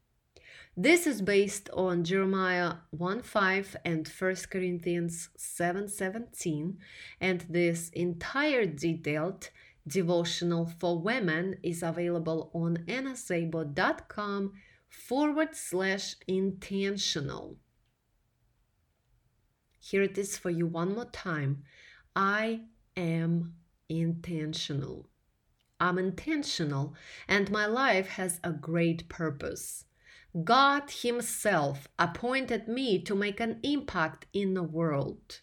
This is based on Jeremiah 1 5 and 1 Corinthians 7 17, and this entire detailed devotional for women is available on annaszabo.com forward slash intentional. Here it is for you one more time. I am intentional. I'm intentional, and my life has a great purpose. God Himself appointed me to make an impact in the world.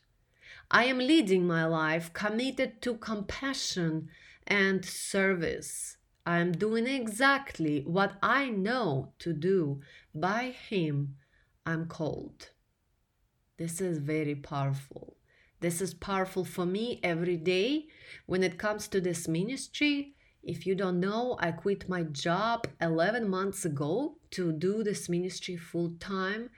I am leading my life committed to compassion and service. I am doing exactly what I know to do. By Him, I'm called. This is very powerful. This is powerful for me every day when it comes to this ministry. If you don't know, I quit my job 11 months ago to do this ministry full time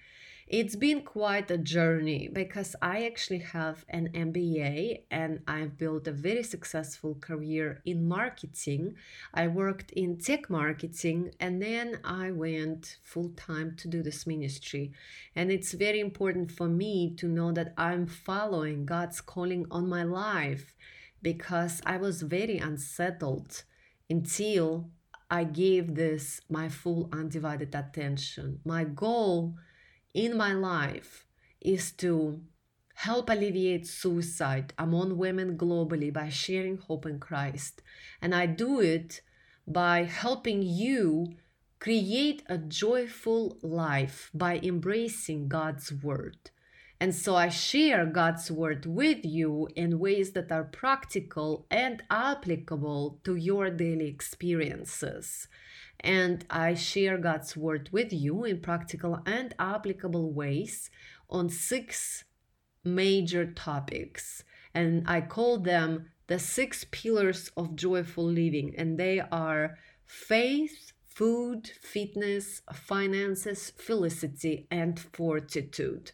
it's been quite a journey because I actually have an MBA and I've built a very successful career in marketing. I worked in tech marketing and then I went full time to do this ministry. And it's very important for me to know that I'm following God's calling on my life because I was very unsettled until I gave this my full undivided attention. My goal in my life is to help alleviate suicide among women globally by sharing hope in Christ. And I do it by helping you create a joyful life by embracing God's word. And so I share God's word with you in ways that are practical and applicable to your daily experiences and I share God's word with you in practical and applicable ways on six major topics. And I call them the six pillars of joyful living, and they are faith, food, fitness, finances, felicity, and fortitude.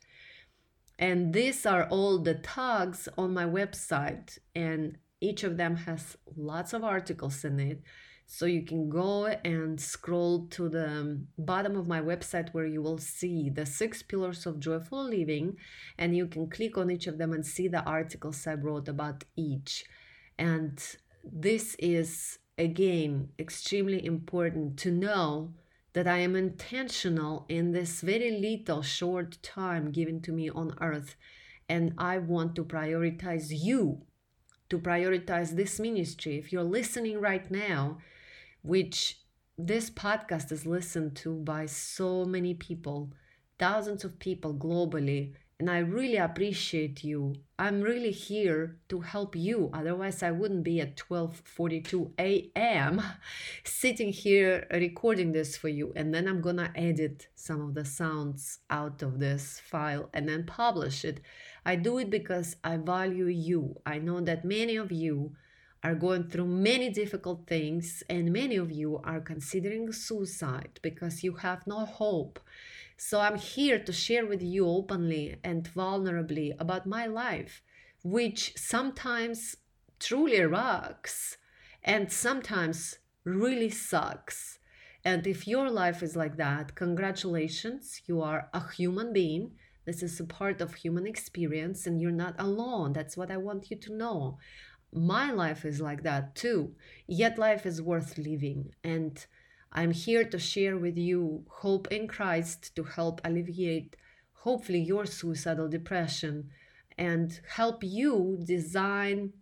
And these are all the tags on my website, and each of them has lots of articles in it so you can go and scroll to the bottom of my website where you will see the six pillars of joyful living, and you can click on each of them and see the articles I wrote about each. And this is again extremely important to know that I am intentional in this very little short time given to me on earth, and I want to prioritize you. To prioritize this ministry. If you're listening right now, which this podcast is listened to by so many people, thousands of people globally. And I really appreciate you. I'm really here to help you. Otherwise, I wouldn't be at 12:42 a.m. [laughs] sitting here recording this for you. And then I'm gonna edit some of the sounds out of this file and then publish it. I do it because I value you. I know that many of you are going through many difficult things, and many of you are considering suicide because you have no hope. So, I'm here to share with you openly and vulnerably about my life, which sometimes truly rocks and sometimes really sucks. And if your life is like that, congratulations, you are a human being. This is a part of human experience, and you're not alone. That's what I want you to know my life is like that too. Yet life is worth living. And I'm here to share with you hope in Christ to help alleviate, hopefully, your suicidal depression and help you design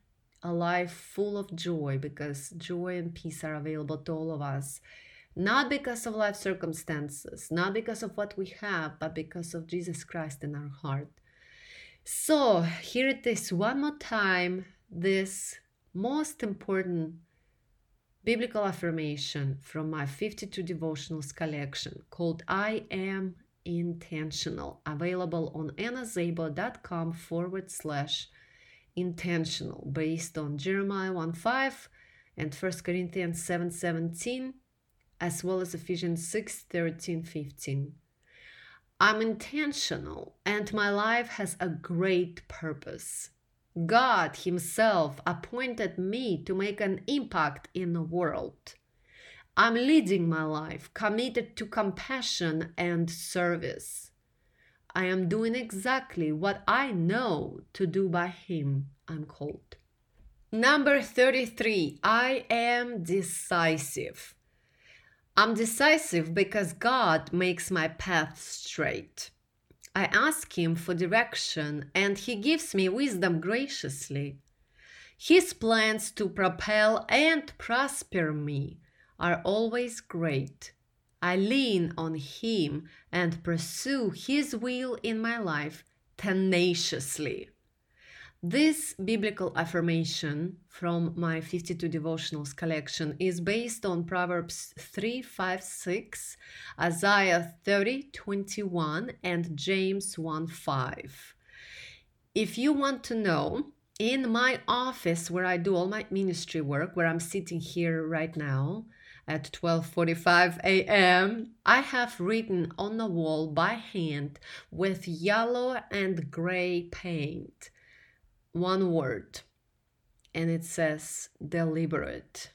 a life full of joy because joy and peace are available to all of us. Not because of life circumstances, not because of what we have, but because of Jesus Christ in our heart. So, here it is one more time this most important biblical affirmation from my 52 devotionals collection called I Am Intentional, available on annaszabo.com forward slash intentional, based on Jeremiah 1 5 and 1 Corinthians 7 17, as well as Ephesians 6 13 15. I'm intentional and my life has a great purpose. God Himself appointed me to make an impact in the world. I'm leading my life committed to compassion and service. I am doing exactly what I know to do by Him I'm called. Number 33 I am decisive. I'm decisive because God makes my path straight. I ask Him for direction and He gives me wisdom graciously. His plans to propel and prosper me are always great. I lean on Him and pursue His will in my life tenaciously. This biblical affirmation from my 52 devotionals collection is based on Proverbs 3 5 6, Isaiah 30 21, and James 1 5. If you want to know, in my office where I do all my ministry work, where I'm sitting here right now at 12:45 a.m., I have written on the wall by hand with yellow and gray paint one word and it says deliberate,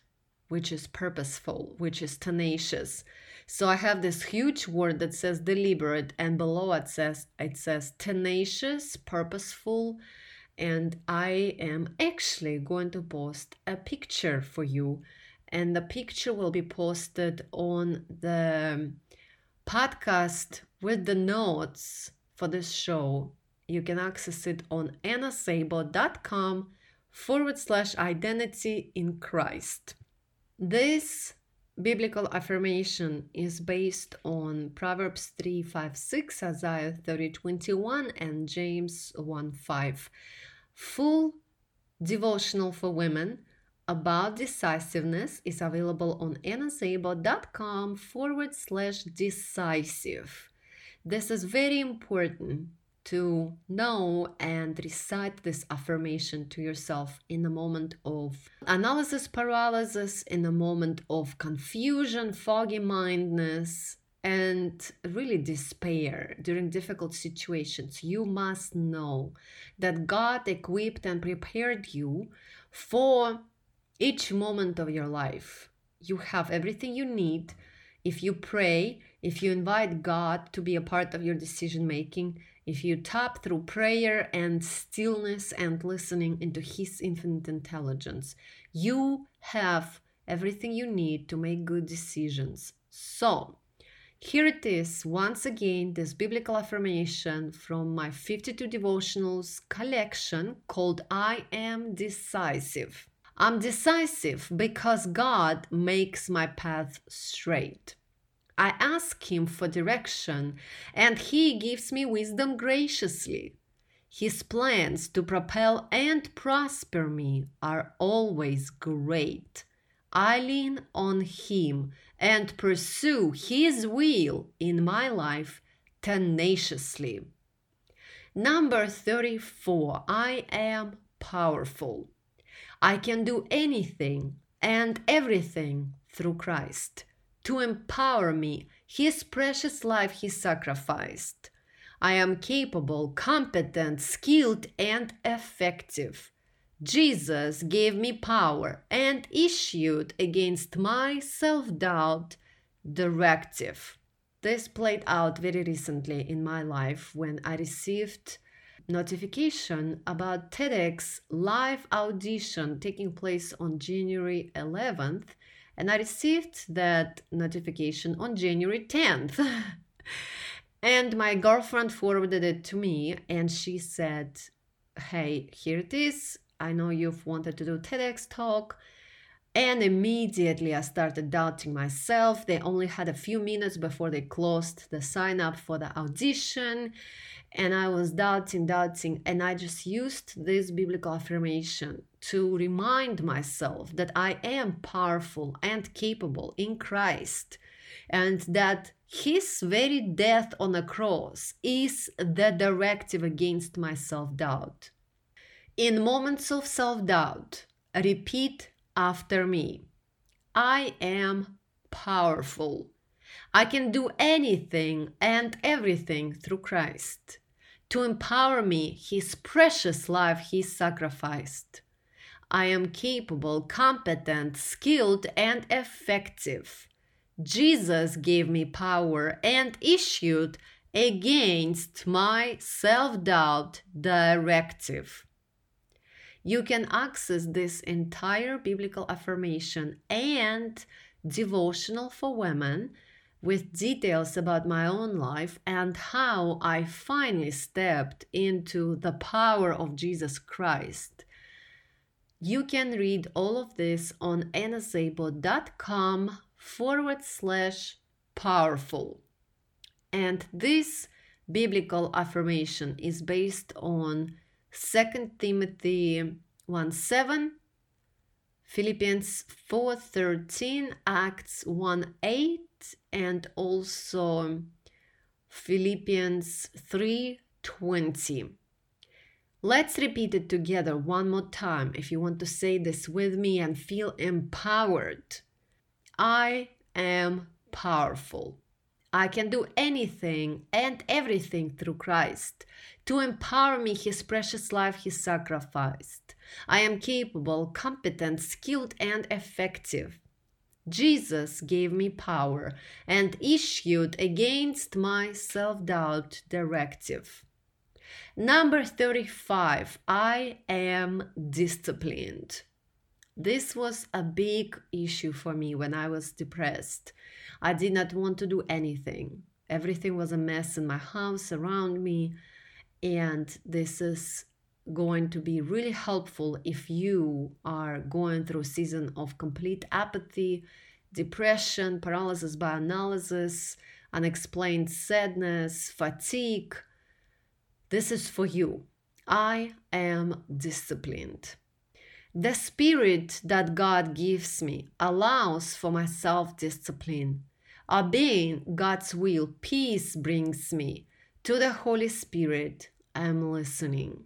which is purposeful, which is tenacious. So I have this huge word that says deliberate, and below it says it says tenacious, purposeful, and I am actually going to post a picture for you, and the picture will be posted on the podcast with the notes for this show you can access it on annaszabo.com forward slash identity in Christ. This biblical affirmation is based on Proverbs 3 5 6, Isaiah 30 21, and James 1 5. Full devotional for women about decisiveness is available on annaszabo.com forward slash decisive. This is very important to know and recite this affirmation to yourself in a moment of analysis paralysis, in a moment of confusion, foggy mindedness, and really despair during difficult situations. You must know that God equipped and prepared you for each moment of your life. You have everything you need if you pray, if you invite God to be a part of your decision making, if you tap through prayer and stillness and listening into His infinite intelligence, you have everything you need to make good decisions. So, here it is once again this biblical affirmation from my 52 devotionals collection called I Am Decisive. I'm decisive because God makes my path straight. I ask Him for direction, and He gives me wisdom graciously. His plans to propel and prosper me are always great. I lean on Him and pursue His will in my life tenaciously. Number 34 I am powerful. I can do anything and everything through Christ to empower me. His precious life he sacrificed. I am capable, competent, skilled, and effective. Jesus gave me power and issued against my self doubt directive. This played out very recently in my life when I received notification about TEDx live audition taking place on January 11th and I received that notification on January 10th. [laughs] and my girlfriend forwarded it to me and she said, Hey, here it is. I know you've wanted to do TEDx talk. And immediately I started doubting myself. They only had a few minutes before they closed the sign up for the audition. And I was doubting, doubting. And I just used this biblical affirmation to remind myself that I am powerful and capable in Christ, and that His very death on a cross is the directive against my self doubt. In moments of self doubt, repeat after me I am powerful. I can do anything and everything through Christ. To empower me, His precious life He sacrificed. I am capable, competent, skilled, and effective. Jesus gave me power and issued against my self doubt directive. You can access this entire biblical affirmation and devotional for women with details about my own life and how I finally stepped into the power of Jesus Christ. You can read all of this on annaszabo.com forward slash powerful. And this biblical affirmation is based on 2 Timothy 1 7, Philippians 4 13, Acts 1 8, and also Philippians 3 20. Let's repeat it together one more time if you want to say this with me and feel empowered. I am powerful. I can do anything and everything through Christ. To empower me, His precious life He sacrificed. I am capable, competent, skilled, and effective. Jesus gave me power and issued against my self doubt directive. Number 35, I am disciplined. This was a big issue for me when I was depressed. I did not want to do anything. Everything was a mess in my house around me. And this is going to be really helpful if you are going through a season of complete apathy, depression, paralysis by analysis, unexplained sadness, fatigue. This is for you. I am disciplined. The spirit that God gives me allows for my self discipline. Obeying God's will, peace brings me. To the Holy Spirit, I'm listening.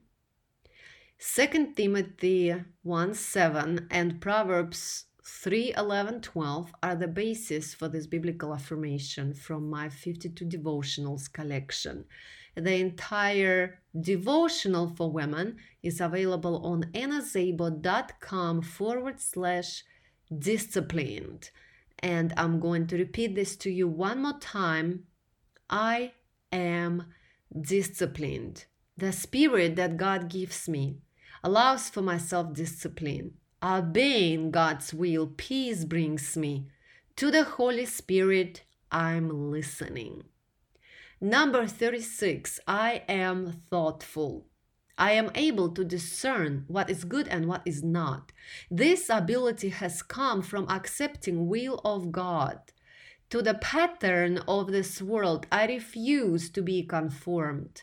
2 Timothy 1 7 and Proverbs 3 11 12 are the basis for this biblical affirmation from my 52 devotionals collection. The entire devotional for women is available on annaszabo.com forward slash disciplined. And I'm going to repeat this to you one more time. I am disciplined. The spirit that God gives me allows for my self discipline. Obeying God's will, peace brings me. To the Holy Spirit, I'm listening. Number 36, I am thoughtful. I am able to discern what is good and what is not. This ability has come from accepting will of God. To the pattern of this world, I refuse to be conformed,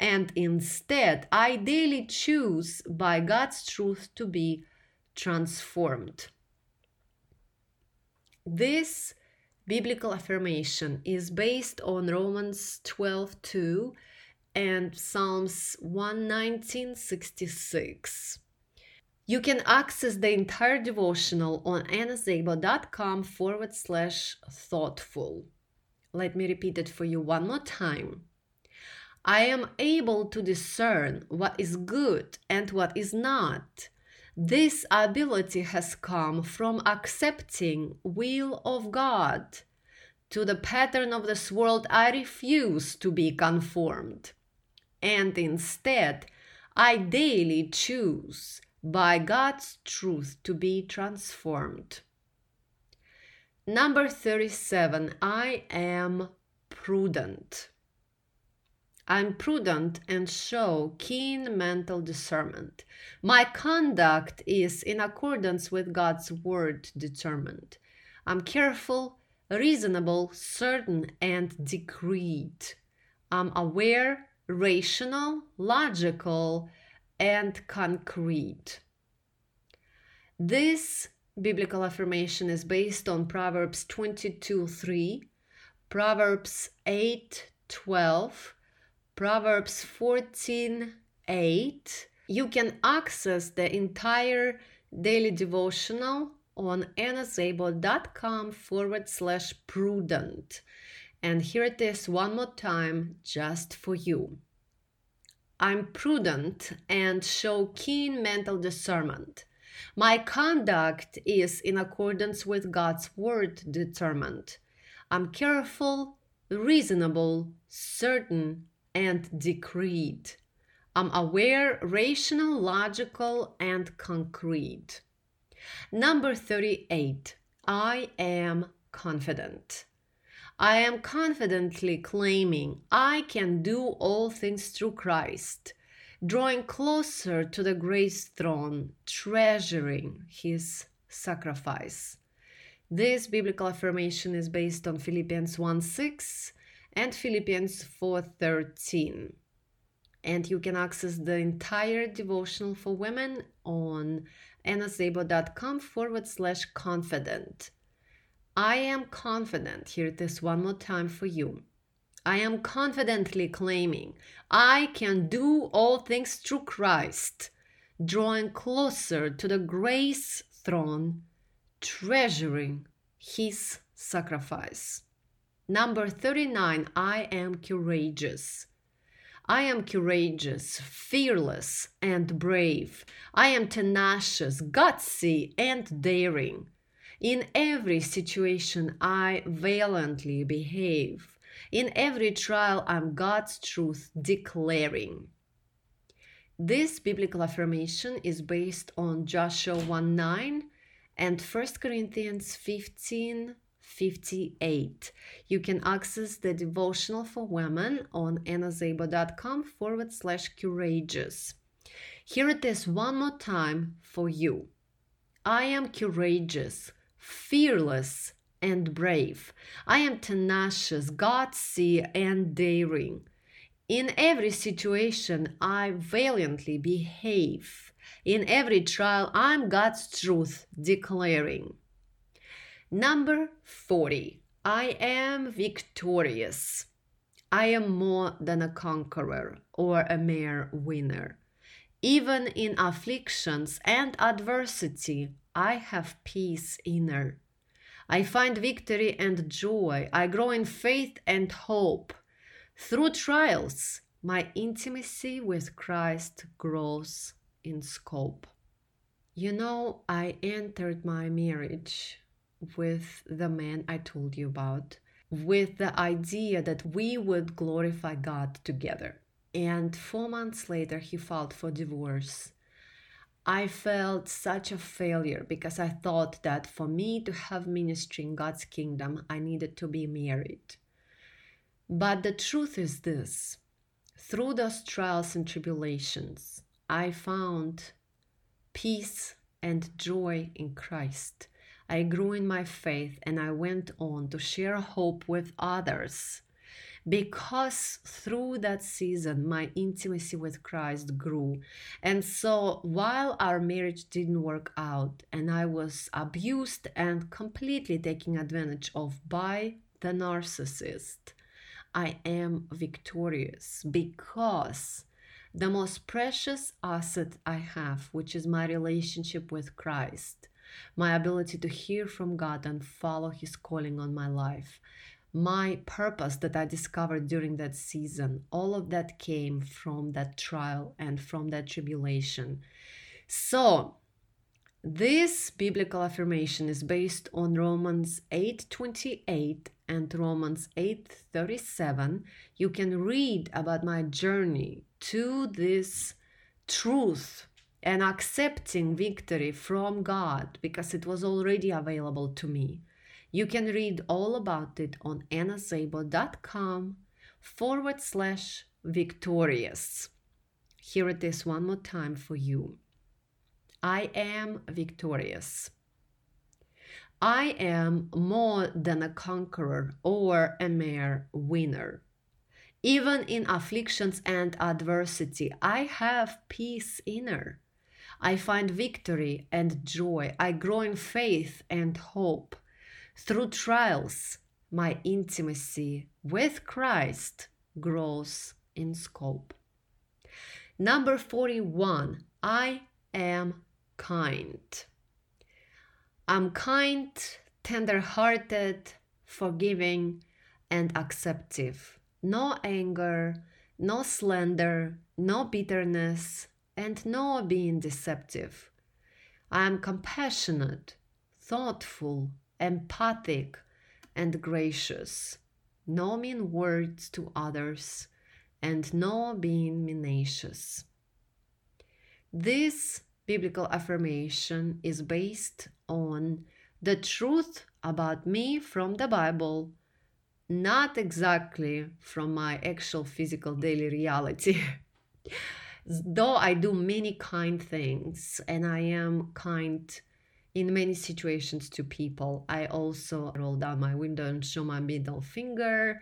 and instead, I daily choose by God's truth to be transformed. This biblical affirmation is based on Romans 12 2 and Psalms 11966. You can access the entire devotional on annaszabo.com forward slash thoughtful. Let me repeat it for you one more time. I am able to discern what is good and what is not. This ability has come from accepting will of God. To the pattern of this world I refuse to be conformed. And instead, I daily choose by God's truth to be transformed. Number 37, I am prudent. I'm prudent and show keen mental discernment. My conduct is in accordance with God's word determined. I'm careful, reasonable, certain, and decreed. I'm aware, rational, logical, and concrete. This biblical affirmation is based on Proverbs 22 3, Proverbs 8 12, Proverbs 14 8. You can access the entire daily devotional on annaszabo.com forward slash prudent. And here it is one more time just for you. I'm prudent and show keen mental discernment. My conduct is in accordance with God's word determined. I'm careful, reasonable, certain, and decreed. I'm aware, rational, logical, and concrete. Number 38. I am confident. I am confidently claiming I can do all things through Christ, drawing closer to the grace throne, treasuring his sacrifice. This biblical affirmation is based on Philippians 1 6 and Philippians 4 13. And you can access the entire devotional for women on annaszabo.com forward slash confident. I am confident. Here it is one more time for you. I am confidently claiming I can do all things through Christ, drawing closer to the grace throne, treasuring his sacrifice. Number 39, I am courageous. I am courageous, fearless, and brave. I am tenacious, gutsy, and daring. In every situation, I valiantly behave. In every trial, I'm God's truth declaring. This biblical affirmation is based on Joshua 1 9 and 1 Corinthians 15 58. You can access the devotional for women on annaszabo.com forward slash courageous. Here it is one more time for you. I am courageous fearless and brave. I am tenacious, gutsy, and daring. In every situation, I valiantly behave. In every trial, I'm God's truth declaring. Number 40. I am victorious. I am more than a conqueror or a mere winner. Even in afflictions and adversity, I have peace inner. I find victory and joy. I grow in faith and hope. Through trials, my intimacy with Christ grows in scope. You know, I entered my marriage with the man I told you about, with the idea that we would glorify God together. And four months later, he filed for divorce. I felt such a failure because I thought that for me to have ministry in God's kingdom, I needed to be married. But the truth is this through those trials and tribulations, I found peace and joy in Christ. I grew in my faith and I went on to share hope with others because through that season my intimacy with Christ grew. And so while our marriage didn't work out and I was abused and completely taken advantage of by the narcissist, I am victorious because the most precious asset I have, which is my relationship with Christ, my ability to hear from God and follow His calling on my life, my purpose that I discovered during that season, all of that came from that trial and from that tribulation. So, this biblical affirmation is based on Romans 8:28 and Romans 8:37. You can read about my journey to this truth and accepting victory from God because it was already available to me. You can read all about it on annaszabo.com forward slash victorious. Here it is one more time for you. I am victorious. I am more than a conqueror or a mere winner. Even in afflictions and adversity, I have peace inner. I find victory and joy. I grow in faith and hope. Through trials, my intimacy with Christ grows in scope. Number 41, I am kind. I'm kind, tender hearted, forgiving, and acceptive. No anger, no slander, no bitterness, and nor being deceptive. I am compassionate, thoughtful, empathic, and gracious. No mean words to others, and no being menacious. This biblical affirmation is based on the truth about me from the Bible, not exactly from my actual physical daily reality. [laughs] Though I do many kind things and I am kind in many situations to people, I also roll down my window and show my middle finger.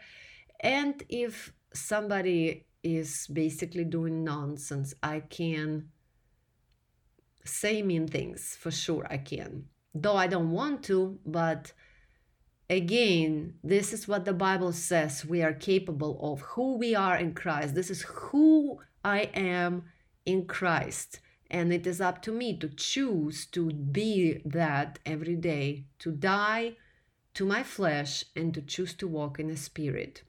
And if somebody is basically doing nonsense, I can say mean things for sure. I can though I don't want to, but again, this is what the Bible says we are capable of, who we are in Christ. This is who I am in Christ. And it is up to me to choose to be that every day, to die to my flesh and to choose to walk in the spirit.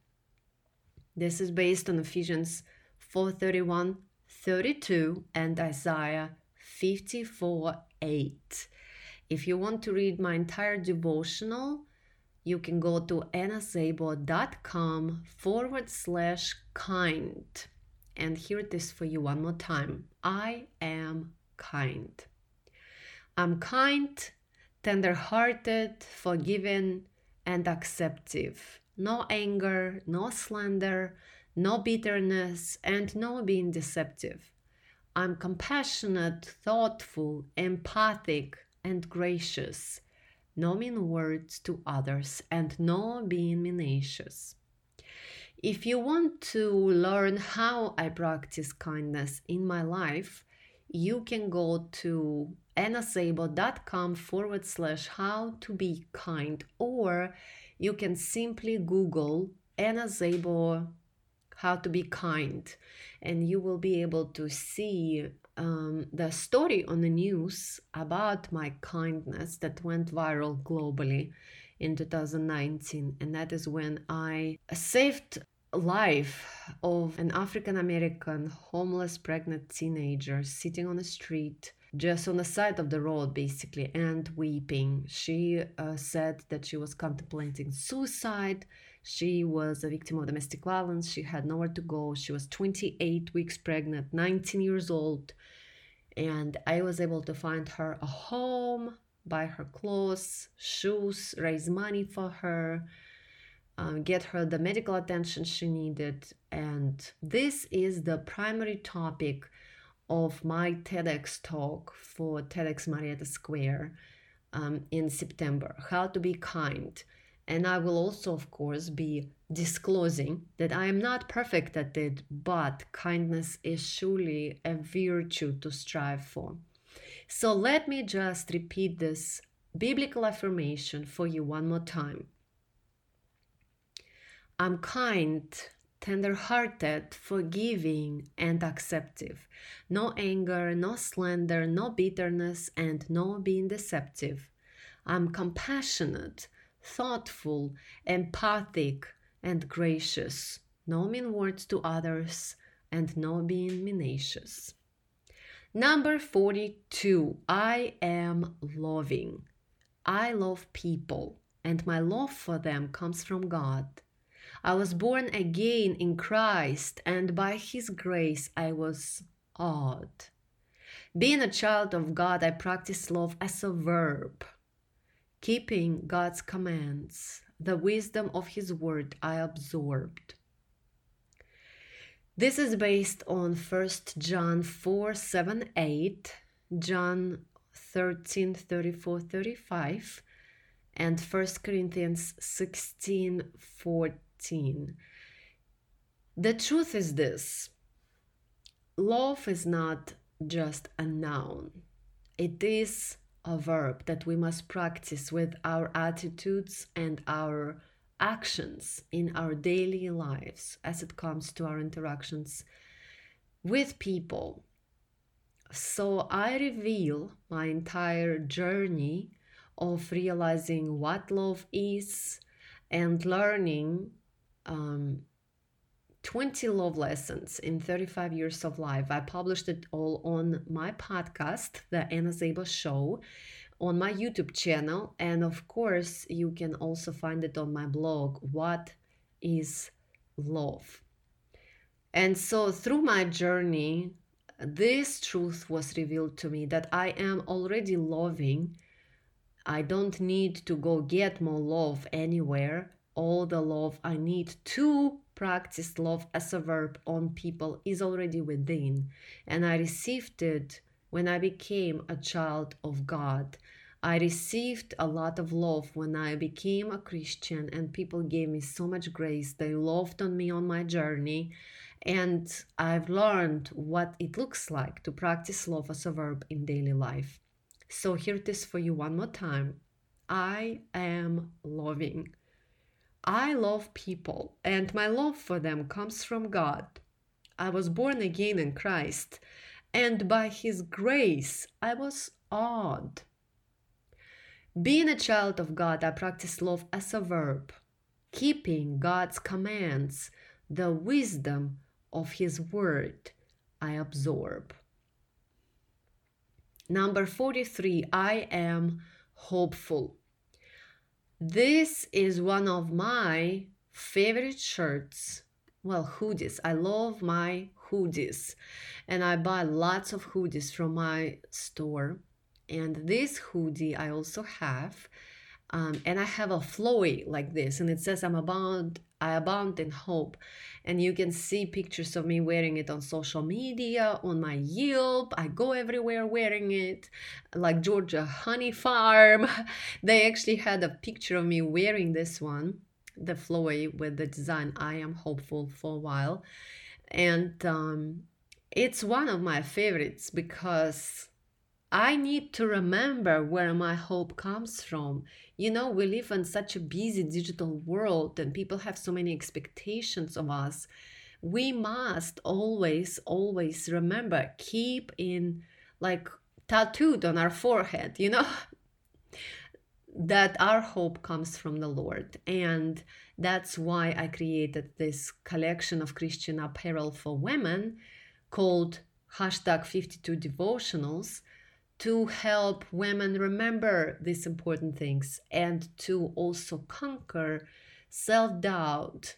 This is based on Ephesians 4:31, 32 and Isaiah 54 8. If you want to read my entire devotional, you can go to annaszabo.com forward slash kind. And here it is for you one more time. I am kind. I'm kind, tender hearted, forgiving, and acceptive. No anger, no slander, no bitterness, and no being deceptive. I'm compassionate, thoughtful, empathic, and gracious, no mean words to others, and no being menacious. If you want to learn how I practice kindness in my life, you can go to annaszabo.com forward slash how to be kind, or you can simply Google Anna how to be kind, and you will be able to see um, the story on the news about my kindness that went viral globally in 2019 and that is when i saved life of an african american homeless pregnant teenager sitting on the street just on the side of the road basically and weeping she uh, said that she was contemplating suicide she was a victim of domestic violence. She had nowhere to go. She was 28 weeks pregnant, 19 years old. And I was able to find her a home, buy her clothes, shoes, raise money for her, um, get her the medical attention she needed. And this is the primary topic of my TEDx talk for TEDx Marietta Square um, in September how to be kind. And I will also, of course, be disclosing that I am not perfect at it, but kindness is surely a virtue to strive for. So let me just repeat this biblical affirmation for you one more time. I'm kind, tender hearted, forgiving, and acceptive. No anger, no slander, no bitterness, and no being deceptive. I'm compassionate thoughtful, empathic, and gracious, no mean words to others, and no being menacious. Number 42, I am loving. I love people, and my love for them comes from God. I was born again in Christ, and by His grace I was awed. Being a child of God, I practice love as a verb keeping God's commands, the wisdom of His word I absorbed. This is based on 1 John 4 7 8, John 13 34 35, and 1 Corinthians 16 14. The truth is this love is not just a noun, it is a verb that we must practice with our attitudes and our actions in our daily lives as it comes to our interactions with people. So I reveal my entire journey of realizing what love is and learning um, 20 love lessons in 35 years of life. I published it all on my podcast, The Anna Szabo Show, on my YouTube channel. And of course, you can also find it on my blog, What is Love? And so through my journey, this truth was revealed to me that I am already loving. I don't need to go get more love anywhere. All the love I need to practice love as a verb on people is already within. And I received it when I became a child of God. I received a lot of love when I became a Christian, and people gave me so much grace. They loved on me on my journey, and I've learned what it looks like to practice love as a verb in daily life. So here it is for you one more time. I am loving. I love people, and my love for them comes from God. I was born again in Christ, and by His grace, I was awed being a child of God, I practice love as a verb, keeping God's commands, the wisdom of His word I absorb. Number 43, I am hopeful. This is one of my favorite shirts. Well, hoodies. I love my hoodies, and I buy lots of hoodies from my store and this hoodie I also have. Um, and I have a flowy like this, and it says I'm abound, I abound in hope. And you can see pictures of me wearing it on social media, on my Yelp. I go everywhere wearing it, like Georgia Honey Farm. [laughs] They actually had a picture of me wearing this one, the flowy with the design I am hopeful for a while. And um, it's one of my favorites because I need to remember where my hope comes from. You know, we live in such a busy digital world and people have so many expectations of us. We must always, always remember, keep in like tattooed on our forehead, you know, [laughs] that our hope comes from the Lord. And that's why I created this collection of Christian apparel for women called hashtag 52 devotionals to help women remember these important things and to also conquer self doubt,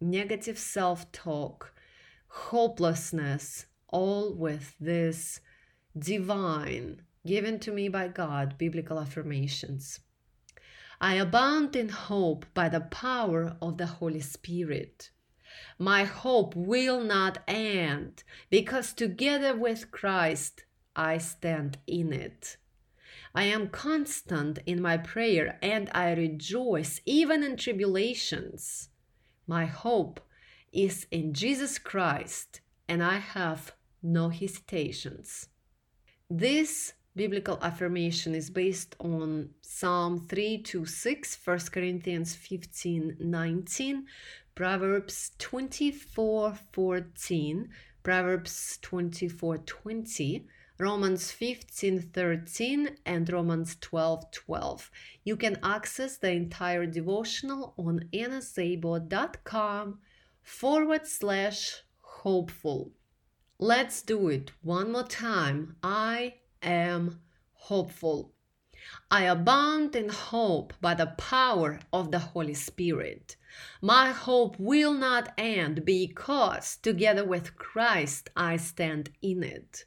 negative self talk, hopelessness, all with this divine, given to me by God, biblical affirmations. I abound in hope by the power of the Holy Spirit. My hope will not end because together with Christ, I stand in it. I am constant in my prayer and I rejoice even in tribulations. My hope is in Jesus Christ and I have no hesitations. This biblical affirmation is based on Psalm 3 to 6, 1 Corinthians 15 19, Proverbs 24 14, Proverbs 24 20, Romans 15 13 and Romans 12 12. You can access the entire devotional on annaszabo.com forward slash hopeful. Let's do it one more time. I am hopeful. I abound in hope by the power of the Holy Spirit. My hope will not end because, together with Christ, I stand in it.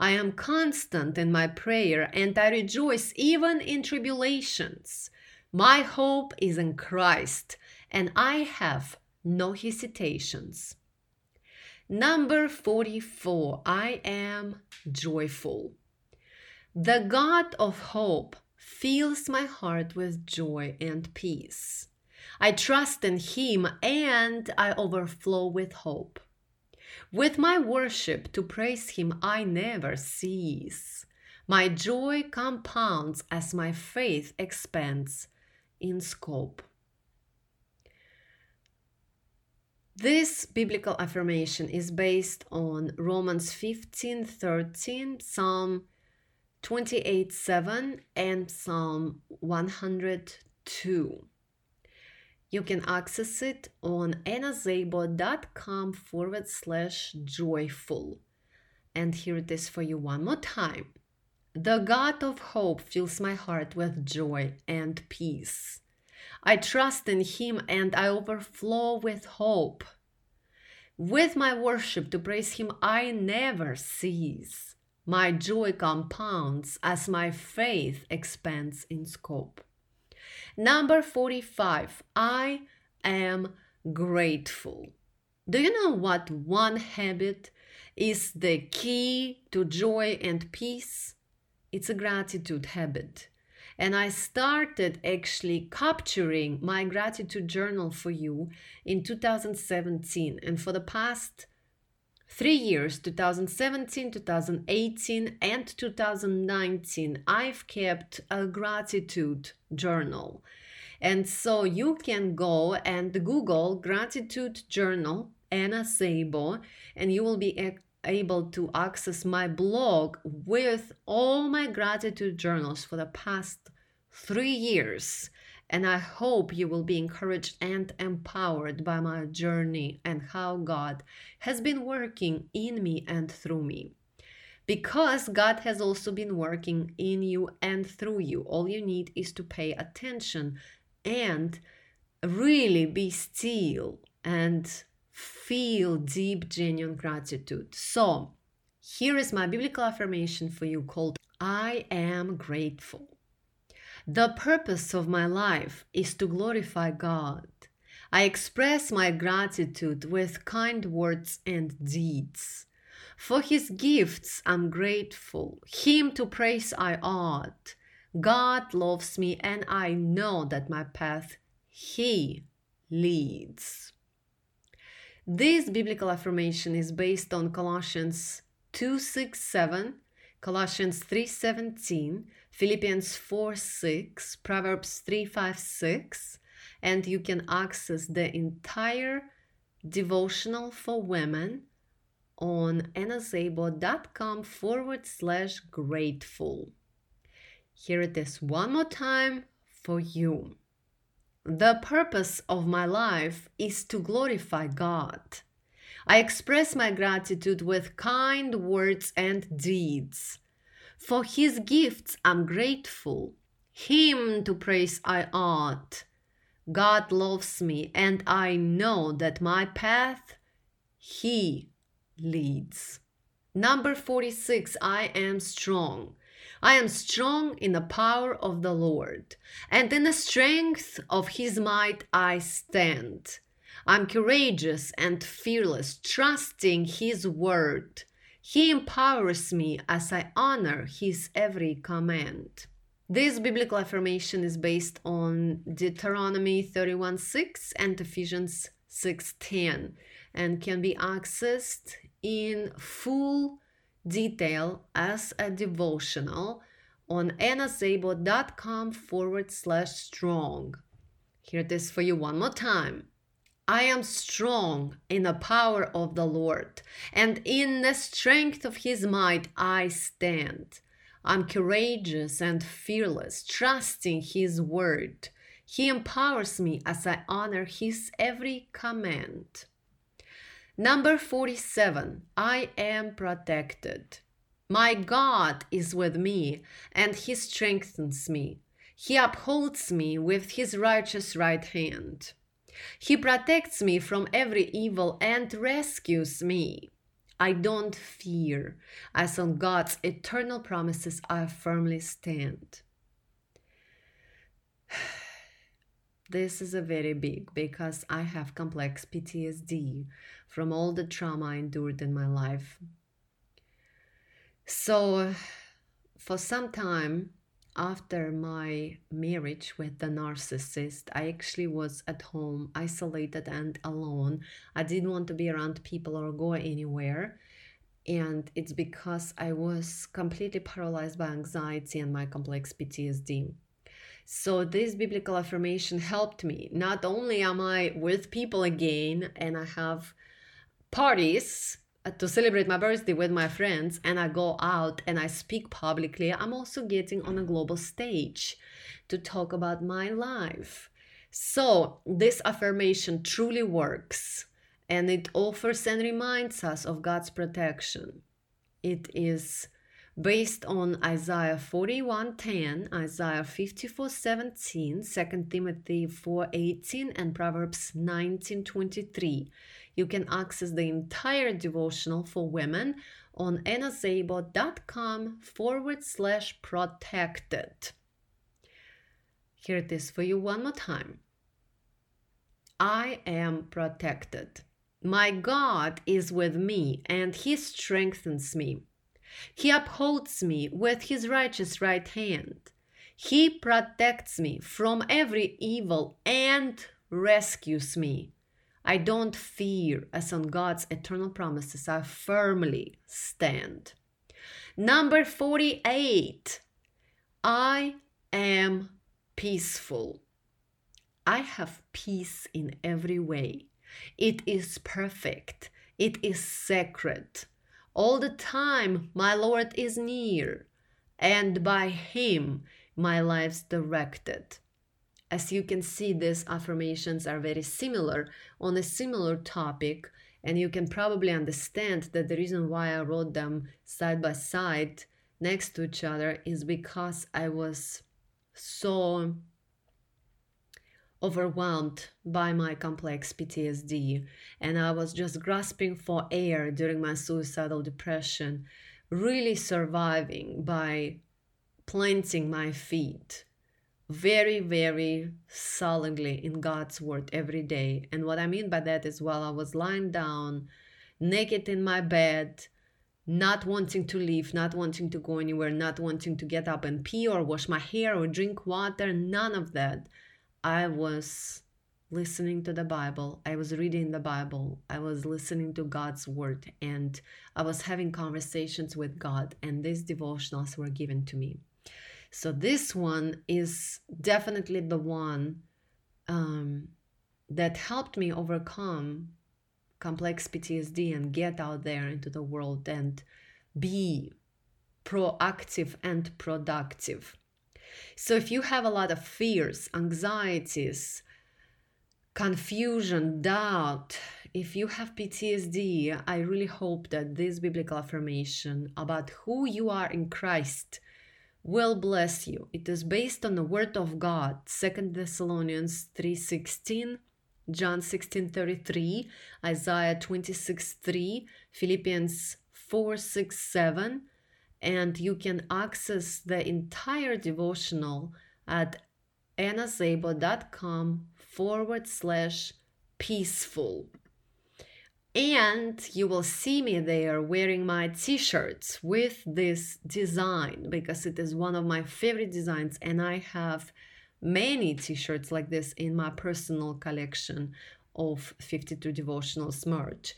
I am constant in my prayer and I rejoice even in tribulations. My hope is in Christ and I have no hesitations. Number 44 I am joyful. The God of hope fills my heart with joy and peace. I trust in Him and I overflow with hope. With my worship to praise Him, I never cease. My joy compounds as my faith expands in scope. This biblical affirmation is based on Romans 15 13, Psalm 28 7, and Psalm 102. You can access it on annaszabo.com forward slash joyful. And here it is for you one more time. The God of hope fills my heart with joy and peace. I trust in Him and I overflow with hope. With my worship to praise Him, I never cease. My joy compounds as my faith expands in scope. Number 45, I am grateful. Do you know what one habit is the key to joy and peace? It's a gratitude habit. And I started actually capturing my gratitude journal for you in 2017. And for the past three years 2017, 2018, and 2019 I've kept a gratitude journal. And so you can go and Google gratitude journal Anna Szabo, and you will be able to access my blog with all my gratitude journals for the past three years. And I hope you will be encouraged and empowered by my journey and how God has been working in me and through me. Because God has also been working in you and through you, all you need is to pay attention and really be still and feel deep, genuine gratitude. So, here is my biblical affirmation for you called I am grateful. The purpose of my life is to glorify God. I express my gratitude with kind words and deeds. For his gifts I'm grateful, him to praise I ought. God loves me, and I know that my path he leads. This biblical affirmation is based on Colossians 2 6 7, Colossians 3 17, Philippians 4 6, Proverbs 3 5 6, and you can access the entire devotional for women on annaszabo.com forward slash grateful. Here it is one more time for you. The purpose of my life is to glorify God. I express my gratitude with kind words and deeds. For his gifts I'm grateful. Him to praise I ought. God loves me, and I know that my path he leads. Number 46 I am strong. I am strong in the power of the Lord, and in the strength of his might I stand. I'm courageous and fearless, trusting his word. He empowers me as I honor his every command. This biblical affirmation is based on Deuteronomy 31:6 and Ephesians 6:10 and can be accessed in full detail as a devotional on annaszabo.com forward slash strong. Here it is for you one more time. I am strong in the power of the Lord, and in the strength of his might I stand. I'm courageous and fearless, trusting his word. He empowers me as I honor his every command. Number 47 I am protected. My God is with me, and He strengthens me. He upholds me with His righteous right hand. He protects me from every evil and rescues me. I don't fear, as on God's eternal promises I firmly stand. [sighs] This is a very big because I have complex PTSD from all the trauma I endured in my life. So, [sighs] for some time after my marriage with the narcissist, I actually was at home, isolated and alone. I didn't want to be around people or go anywhere. And it's because I was completely paralyzed by anxiety and my complex PTSD. So this biblical affirmation helped me. Not only am I with people again and I have parties Uh, to celebrate my birthday with my friends and I go out and I speak publicly, I'm also getting on a global stage to talk about my life. So, this affirmation truly works and it offers and reminds us of God's protection. It is based on Isaiah 41:10, Isaiah 54:17, 2 Timothy 4:18 and Proverbs 19:23. You can access the entire devotional for women on annaszabo.com forward slash protected. Here it is for you one more time. I am protected. My God is with me and he strengthens me. He upholds me with his righteous right hand. He protects me from every evil and rescues me. I don't fear, as on God's eternal promises I firmly stand. Number 48. I am peaceful. I have peace in every way. It is perfect. It is sacred. All the time, my Lord is near, and by Him, my life's directed. As you can see, these affirmations are very similar on a similar topic, and you can probably understand that the reason why I wrote them side by side next to each other is because I was so overwhelmed by my complex PTSD, and I was just grasping for air during my suicidal depression, really surviving by planting my feet very, very solidly in God's word every day. And what I mean by that is while I was lying down, naked in my bed, not wanting to leave, not wanting to go anywhere, not wanting to get up and pee or wash my hair or drink water, none of that. I was listening to the Bible, I was reading the Bible, I was listening to God's word, and I was having conversations with God, and these devotionals were given to me. So, this one is definitely the one um, that helped me overcome complex PTSD and get out there into the world and be proactive and productive. So, if you have a lot of fears, anxieties, confusion, doubt, if you have PTSD, I really hope that this biblical affirmation about who you are in Christ will bless you. It is based on the word of God, 2 Thessalonians 3:16, John 16:33, Isaiah 26:3, Philippians 4:6-7, and you can access the entire devotional at annaszabo.com forward slash peaceful. And you will see me there wearing my t shirts with this design because it is one of my favorite designs, and I have many t shirts like this in my personal collection of 52 devotionals merch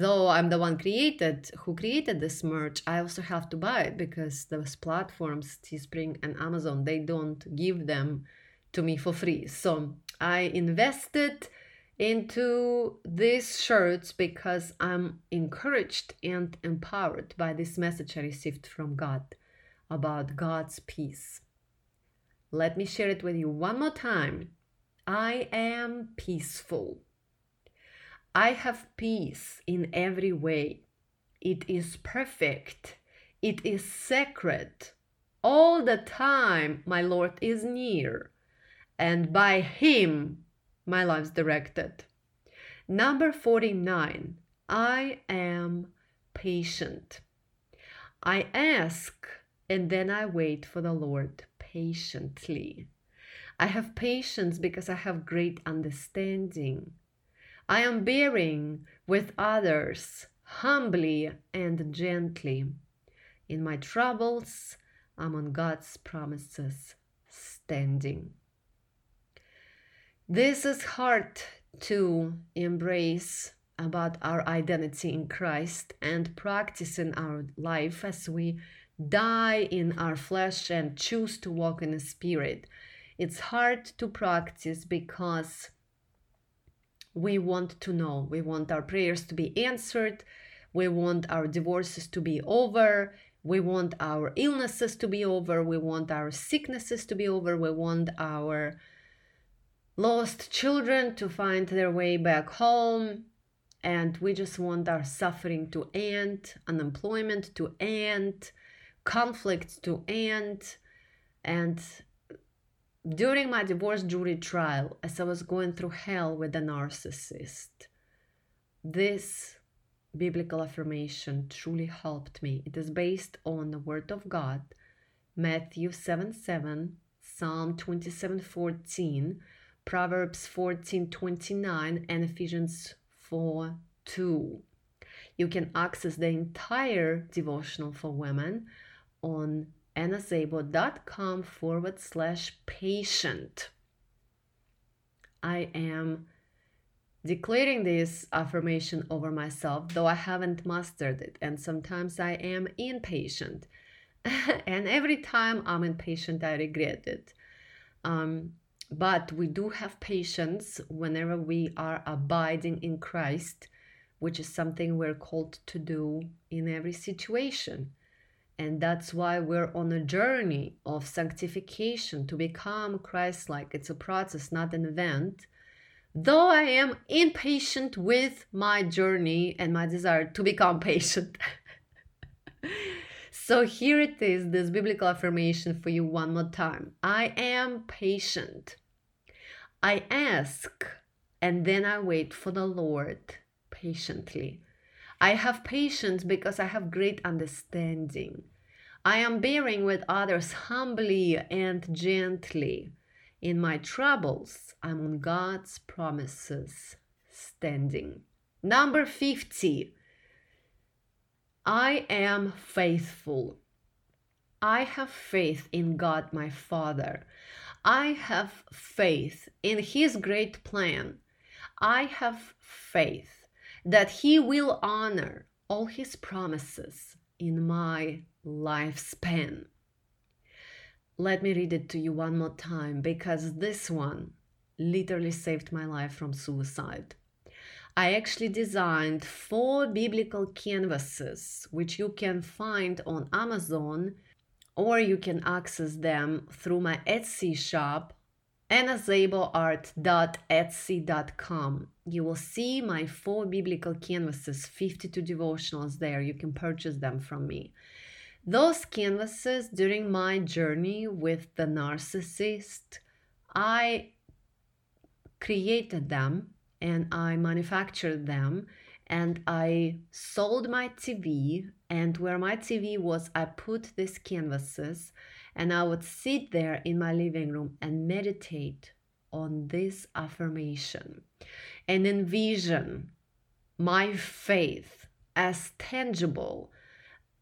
though I'm the one created who created this merch, I also have to buy it because those platforms, Teespring and Amazon, they don't give them to me for free. So I invested into these shirts because I'm encouraged and empowered by this message I received from God about God's peace. Let me share it with you one more time. I am peaceful. I have peace in every way. It is perfect. It is sacred. All the time, my Lord is near, and by Him, my life's directed. Number 49 I am patient. I ask and then I wait for the Lord patiently. I have patience because I have great understanding. I am bearing with others humbly and gently. In my troubles, I'm on God's promises standing. This is hard to embrace about our identity in Christ and practice in our life as we die in our flesh and choose to walk in the Spirit. It's hard to practice because we want to know. We want our prayers to be answered. We want our divorces to be over. We want our illnesses to be over. We want our sicknesses to be over. We want our lost children to find their way back home. And we just want our suffering to end, unemployment to end, conflict to end. And during my divorce jury trial, as I was going through hell with a narcissist, this biblical affirmation truly helped me. It is based on the Word of God, Matthew 7 7, Psalm 27 14, Proverbs 14 29, and Ephesians 4 2. You can access the entire devotional for women on annaszabo.com forward slash patient. I am declaring this affirmation over myself, though I haven't mastered it, and sometimes I am impatient. [laughs] and every time I'm impatient, I regret it. Um, but we do have patience whenever we are abiding in Christ, which is something we're called to do in every situation. And that's why we're on a journey of sanctification to become Christ like. It's a process, not an event. Though I am impatient with my journey and my desire to become patient. [laughs] so here it is this biblical affirmation for you one more time I am patient. I ask and then I wait for the Lord patiently. I have patience because I have great understanding. I am bearing with others humbly and gently. In my troubles, I'm on God's promises standing. Number 50. I am faithful. I have faith in God my Father. I have faith in His great plan. I have faith that He will honor all His promises in my lifespan. Let me read it to you one more time because this one literally saved my life from suicide. I actually designed four biblical canvases, which you can find on Amazon or you can access them through my Etsy shop annaszaboart.etsy.com. You will see my four biblical canvases, 52 devotionals there. You can purchase them from me. Those canvases during my journey with the narcissist, I created them and I manufactured them and I sold my TV. And where my TV was, I put these canvases and I would sit there in my living room and meditate on this affirmation and envision my faith as tangible,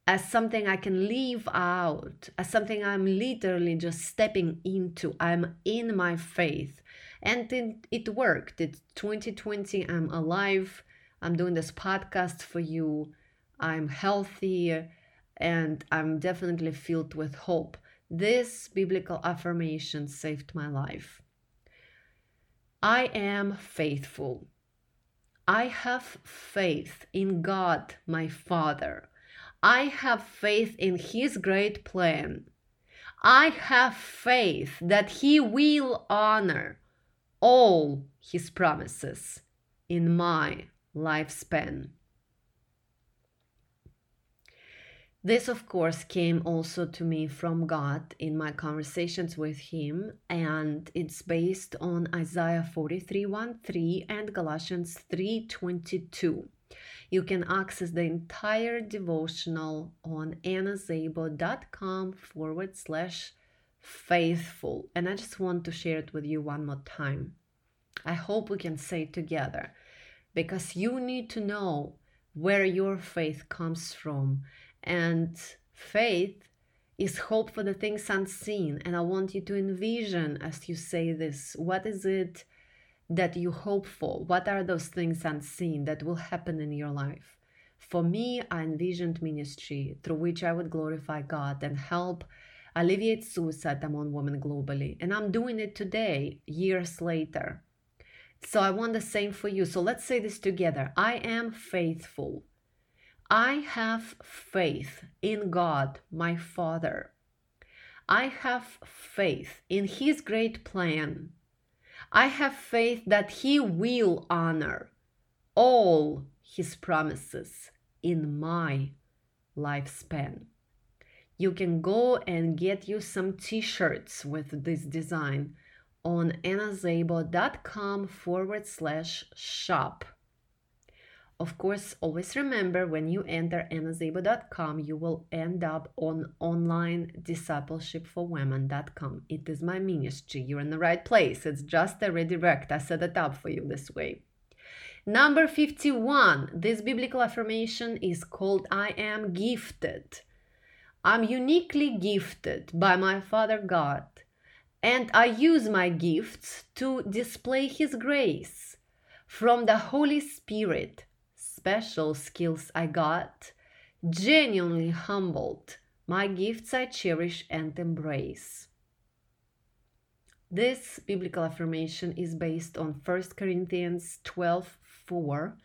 as something I can live out, as something I'm literally just stepping into. I'm in my faith. And it, it worked. It's 2020. I'm alive. I'm doing this podcast for you. I'm healthy and I'm definitely filled with hope. This biblical affirmation saved my life. I am faithful. I have faith in God, my Father. I have faith in His great plan. I have faith that He will honor all His promises in my lifespan. This, of course, came also to me from God in my conversations with Him, and it's based on Isaiah 43 1 3 and Galatians 3 22. You can access the entire devotional on annaszabo.com forward slash faithful. And I just want to share it with you one more time. I hope we can say it together because you need to know where your faith comes from and faith is hope for the things unseen. And I want you to envision as you say this what is it that you hope for? What are those things unseen that will happen in your life? For me, I envisioned ministry through which I would glorify God and help alleviate suicide among women globally. And I'm doing it today, years later. So I want the same for you. So let's say this together I am faithful I have faith in God, my Father. I have faith in His great plan. I have faith that He will honor all His promises in my lifespan. You can go and get you some t shirts with this design on annaszabo.com forward slash shop. of course, always remember when you enter annaszabo.com, you will end up on online discipleship for women.com. It is my ministry. You're in the right place. It's just a redirect. I set it up for you this way. Number 51. This biblical affirmation is called I am gifted. I'm uniquely gifted by my Father God, and I use my gifts to display His grace. From the Holy Spirit, special skills I got, genuinely humbled. My gifts I cherish and embrace. This biblical affirmation is based on 1 Corinthians 12 4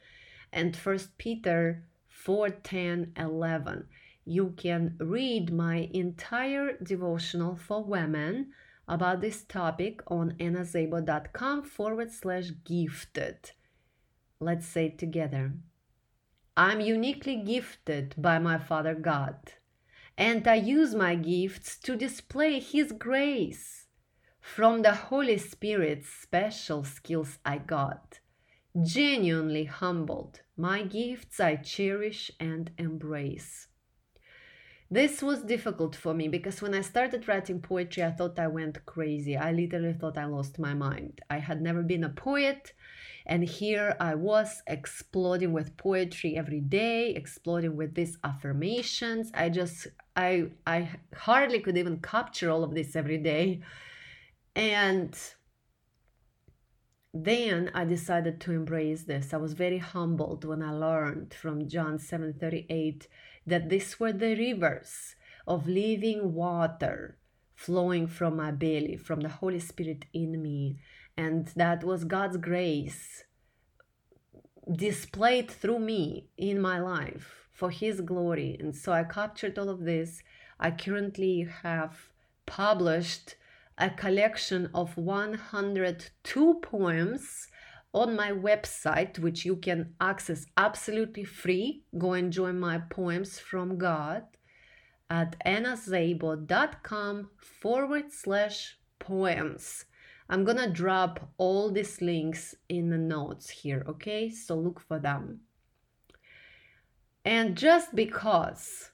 and 1 Peter 4 10 11. You can read my entire devotional for women about this topic on annaszabo.com forward slash gifted. Let's say it together. I'm uniquely gifted by my Father God, and I use my gifts to display His grace. From the Holy Spirit's special skills I got, genuinely humbled, my gifts I cherish and embrace. This was difficult for me because when I started writing poetry, I thought I went crazy. I literally thought I lost my mind. I had never been a poet and here I was exploding with poetry every day, exploding with these affirmations. I just I I hardly could even capture all of this every day. And then I decided to embrace this. I was very humbled when I learned from John 7:38 that these were the rivers of living water flowing from my belly, from the Holy Spirit in me, and that was God's grace displayed through me in my life for His glory. And so I captured all of this. I currently have published a collection of 102 poems on my website, which you can access absolutely free. Go and join my poems from God at annaszabo.com forward slash poems. I'm gonna drop all these links in the notes here, okay? So look for them. And just because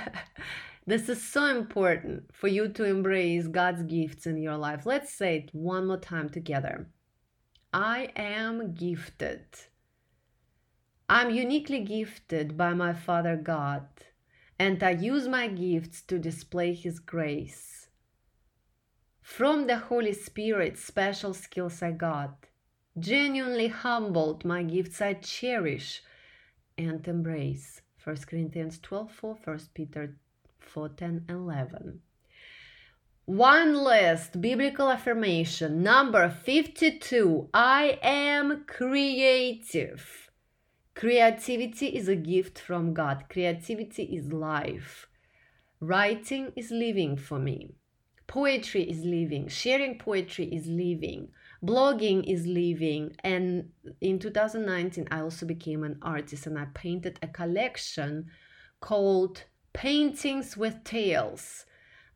[laughs] this is so important for you to embrace God's gifts in your life, let's say it one more time together. I am gifted. I'm uniquely gifted by my Father God, and I use my gifts to display His grace from the Holy Spirit, special skills I got. Genuinely humbled, my gifts I cherish and embrace. 1 Corinthians 12 4, 1 Peter 4 10 11. One last biblical affirmation, number 52 I am creative. Creativity is a gift from God, creativity is life. Writing is living for me. Poetry is living, sharing poetry is living, blogging is living. And in 2019, I also became an artist and I painted a collection called Paintings with Tales.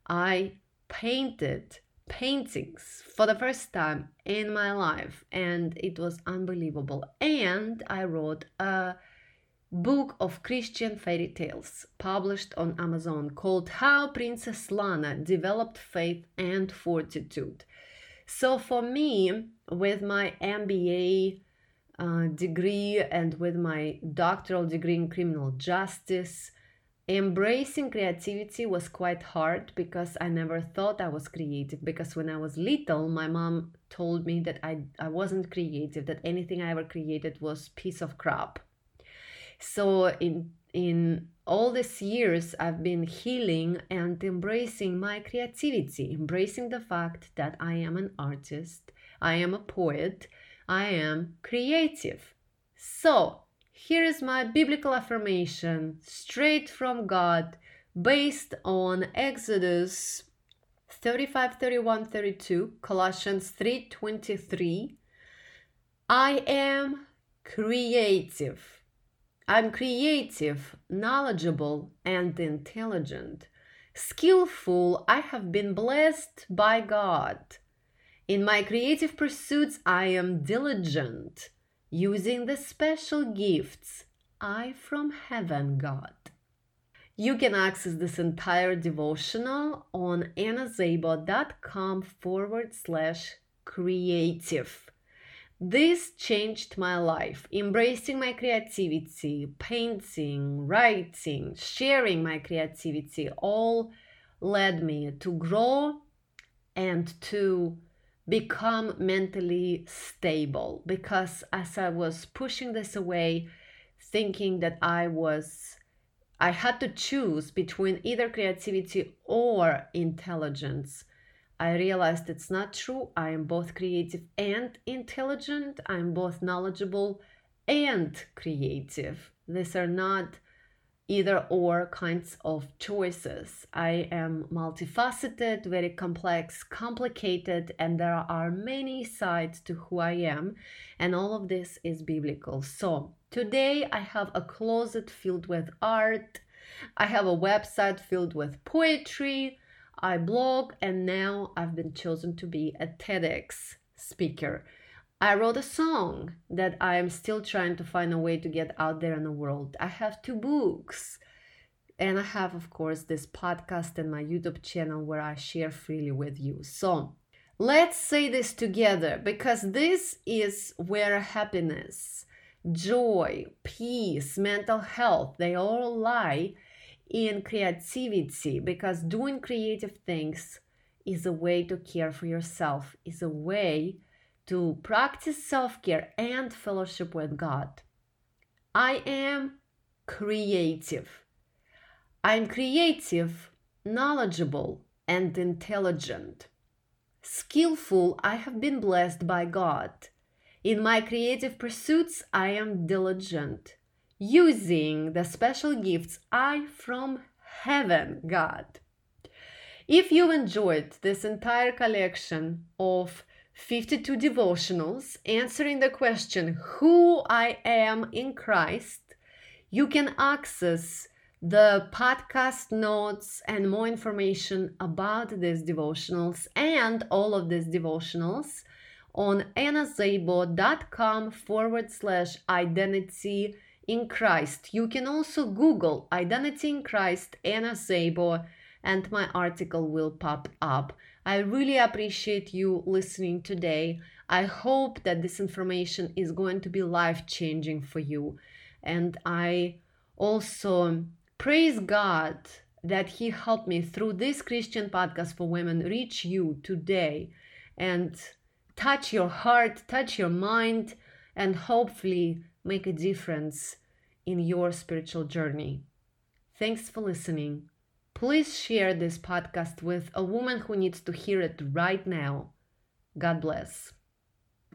I painted paintings for the first time in my life and it was unbelievable. And I wrote a book of Christian fairy tales published on Amazon called How Princess Lana Developed Faith and Fortitude. So, for me, with my MBA uh, degree and with my doctoral degree in criminal justice, embracing creativity was quite hard because I never thought I was creative. Because when I was little, my mom told me that I, I wasn't creative, that anything I ever created was piece of crap so in in all these years I've been healing and embracing my creativity, embracing the fact that I am an artist, I am a poet, I am creative. So, here is my biblical affirmation straight from God based on Exodus 35 31 32 Colossians 3 23 I am creative I'm creative, knowledgeable, and intelligent. Skillful, I have been blessed by God. In my creative pursuits, I am diligent. Using the special gifts I from heaven got. You can access this entire devotional on annaszabo.com forward slash creative. This changed my life. Embracing my creativity, painting, writing, sharing my creativity all led me to grow and to become mentally stable because as I was pushing this away, thinking that I was I had to choose between either creativity or intelligence. I realized it's not true. I am both creative and intelligent. I'm both knowledgeable and creative. These are not either or kinds of choices. I am multifaceted, very complex, complicated, and there are many sides to who I am, and all of this is biblical. So, today I have a closet filled with art, I have a website filled with poetry, I blog, and now I've been chosen to be a TEDx speaker. I wrote a song that I am still trying to find a way to get out there in the world. I have two books. And I have, of course, this podcast and my YouTube channel where I share freely with you. So let's say this together because this is where happiness, joy, peace, mental health, they all lie in creativity because doing creative things is a way to care for yourself, is a way to practice self care and fellowship with God. I am creative. I'm creative, knowledgeable, and intelligent. Skillful, I have been blessed by God. In my creative pursuits, I am diligent, using the special gifts I from heaven got. If you enjoyed this entire collection of 52 devotionals answering the question who I am in Christ, you can access the podcast notes and more information about these devotionals and all of these devotionals on annaszabo.com forward slash identity in Christ. You can also Google identity in Christ Anna Szabo and my article will pop up. I really appreciate you listening today. I hope that this information is going to be life changing for you. And I also praise God that He helped me through this Christian podcast for women reach you today and touch your heart, touch your mind, and hopefully make a difference in your spiritual journey. Thanks for listening. Please share this podcast with a woman who needs to hear it right now. God bless.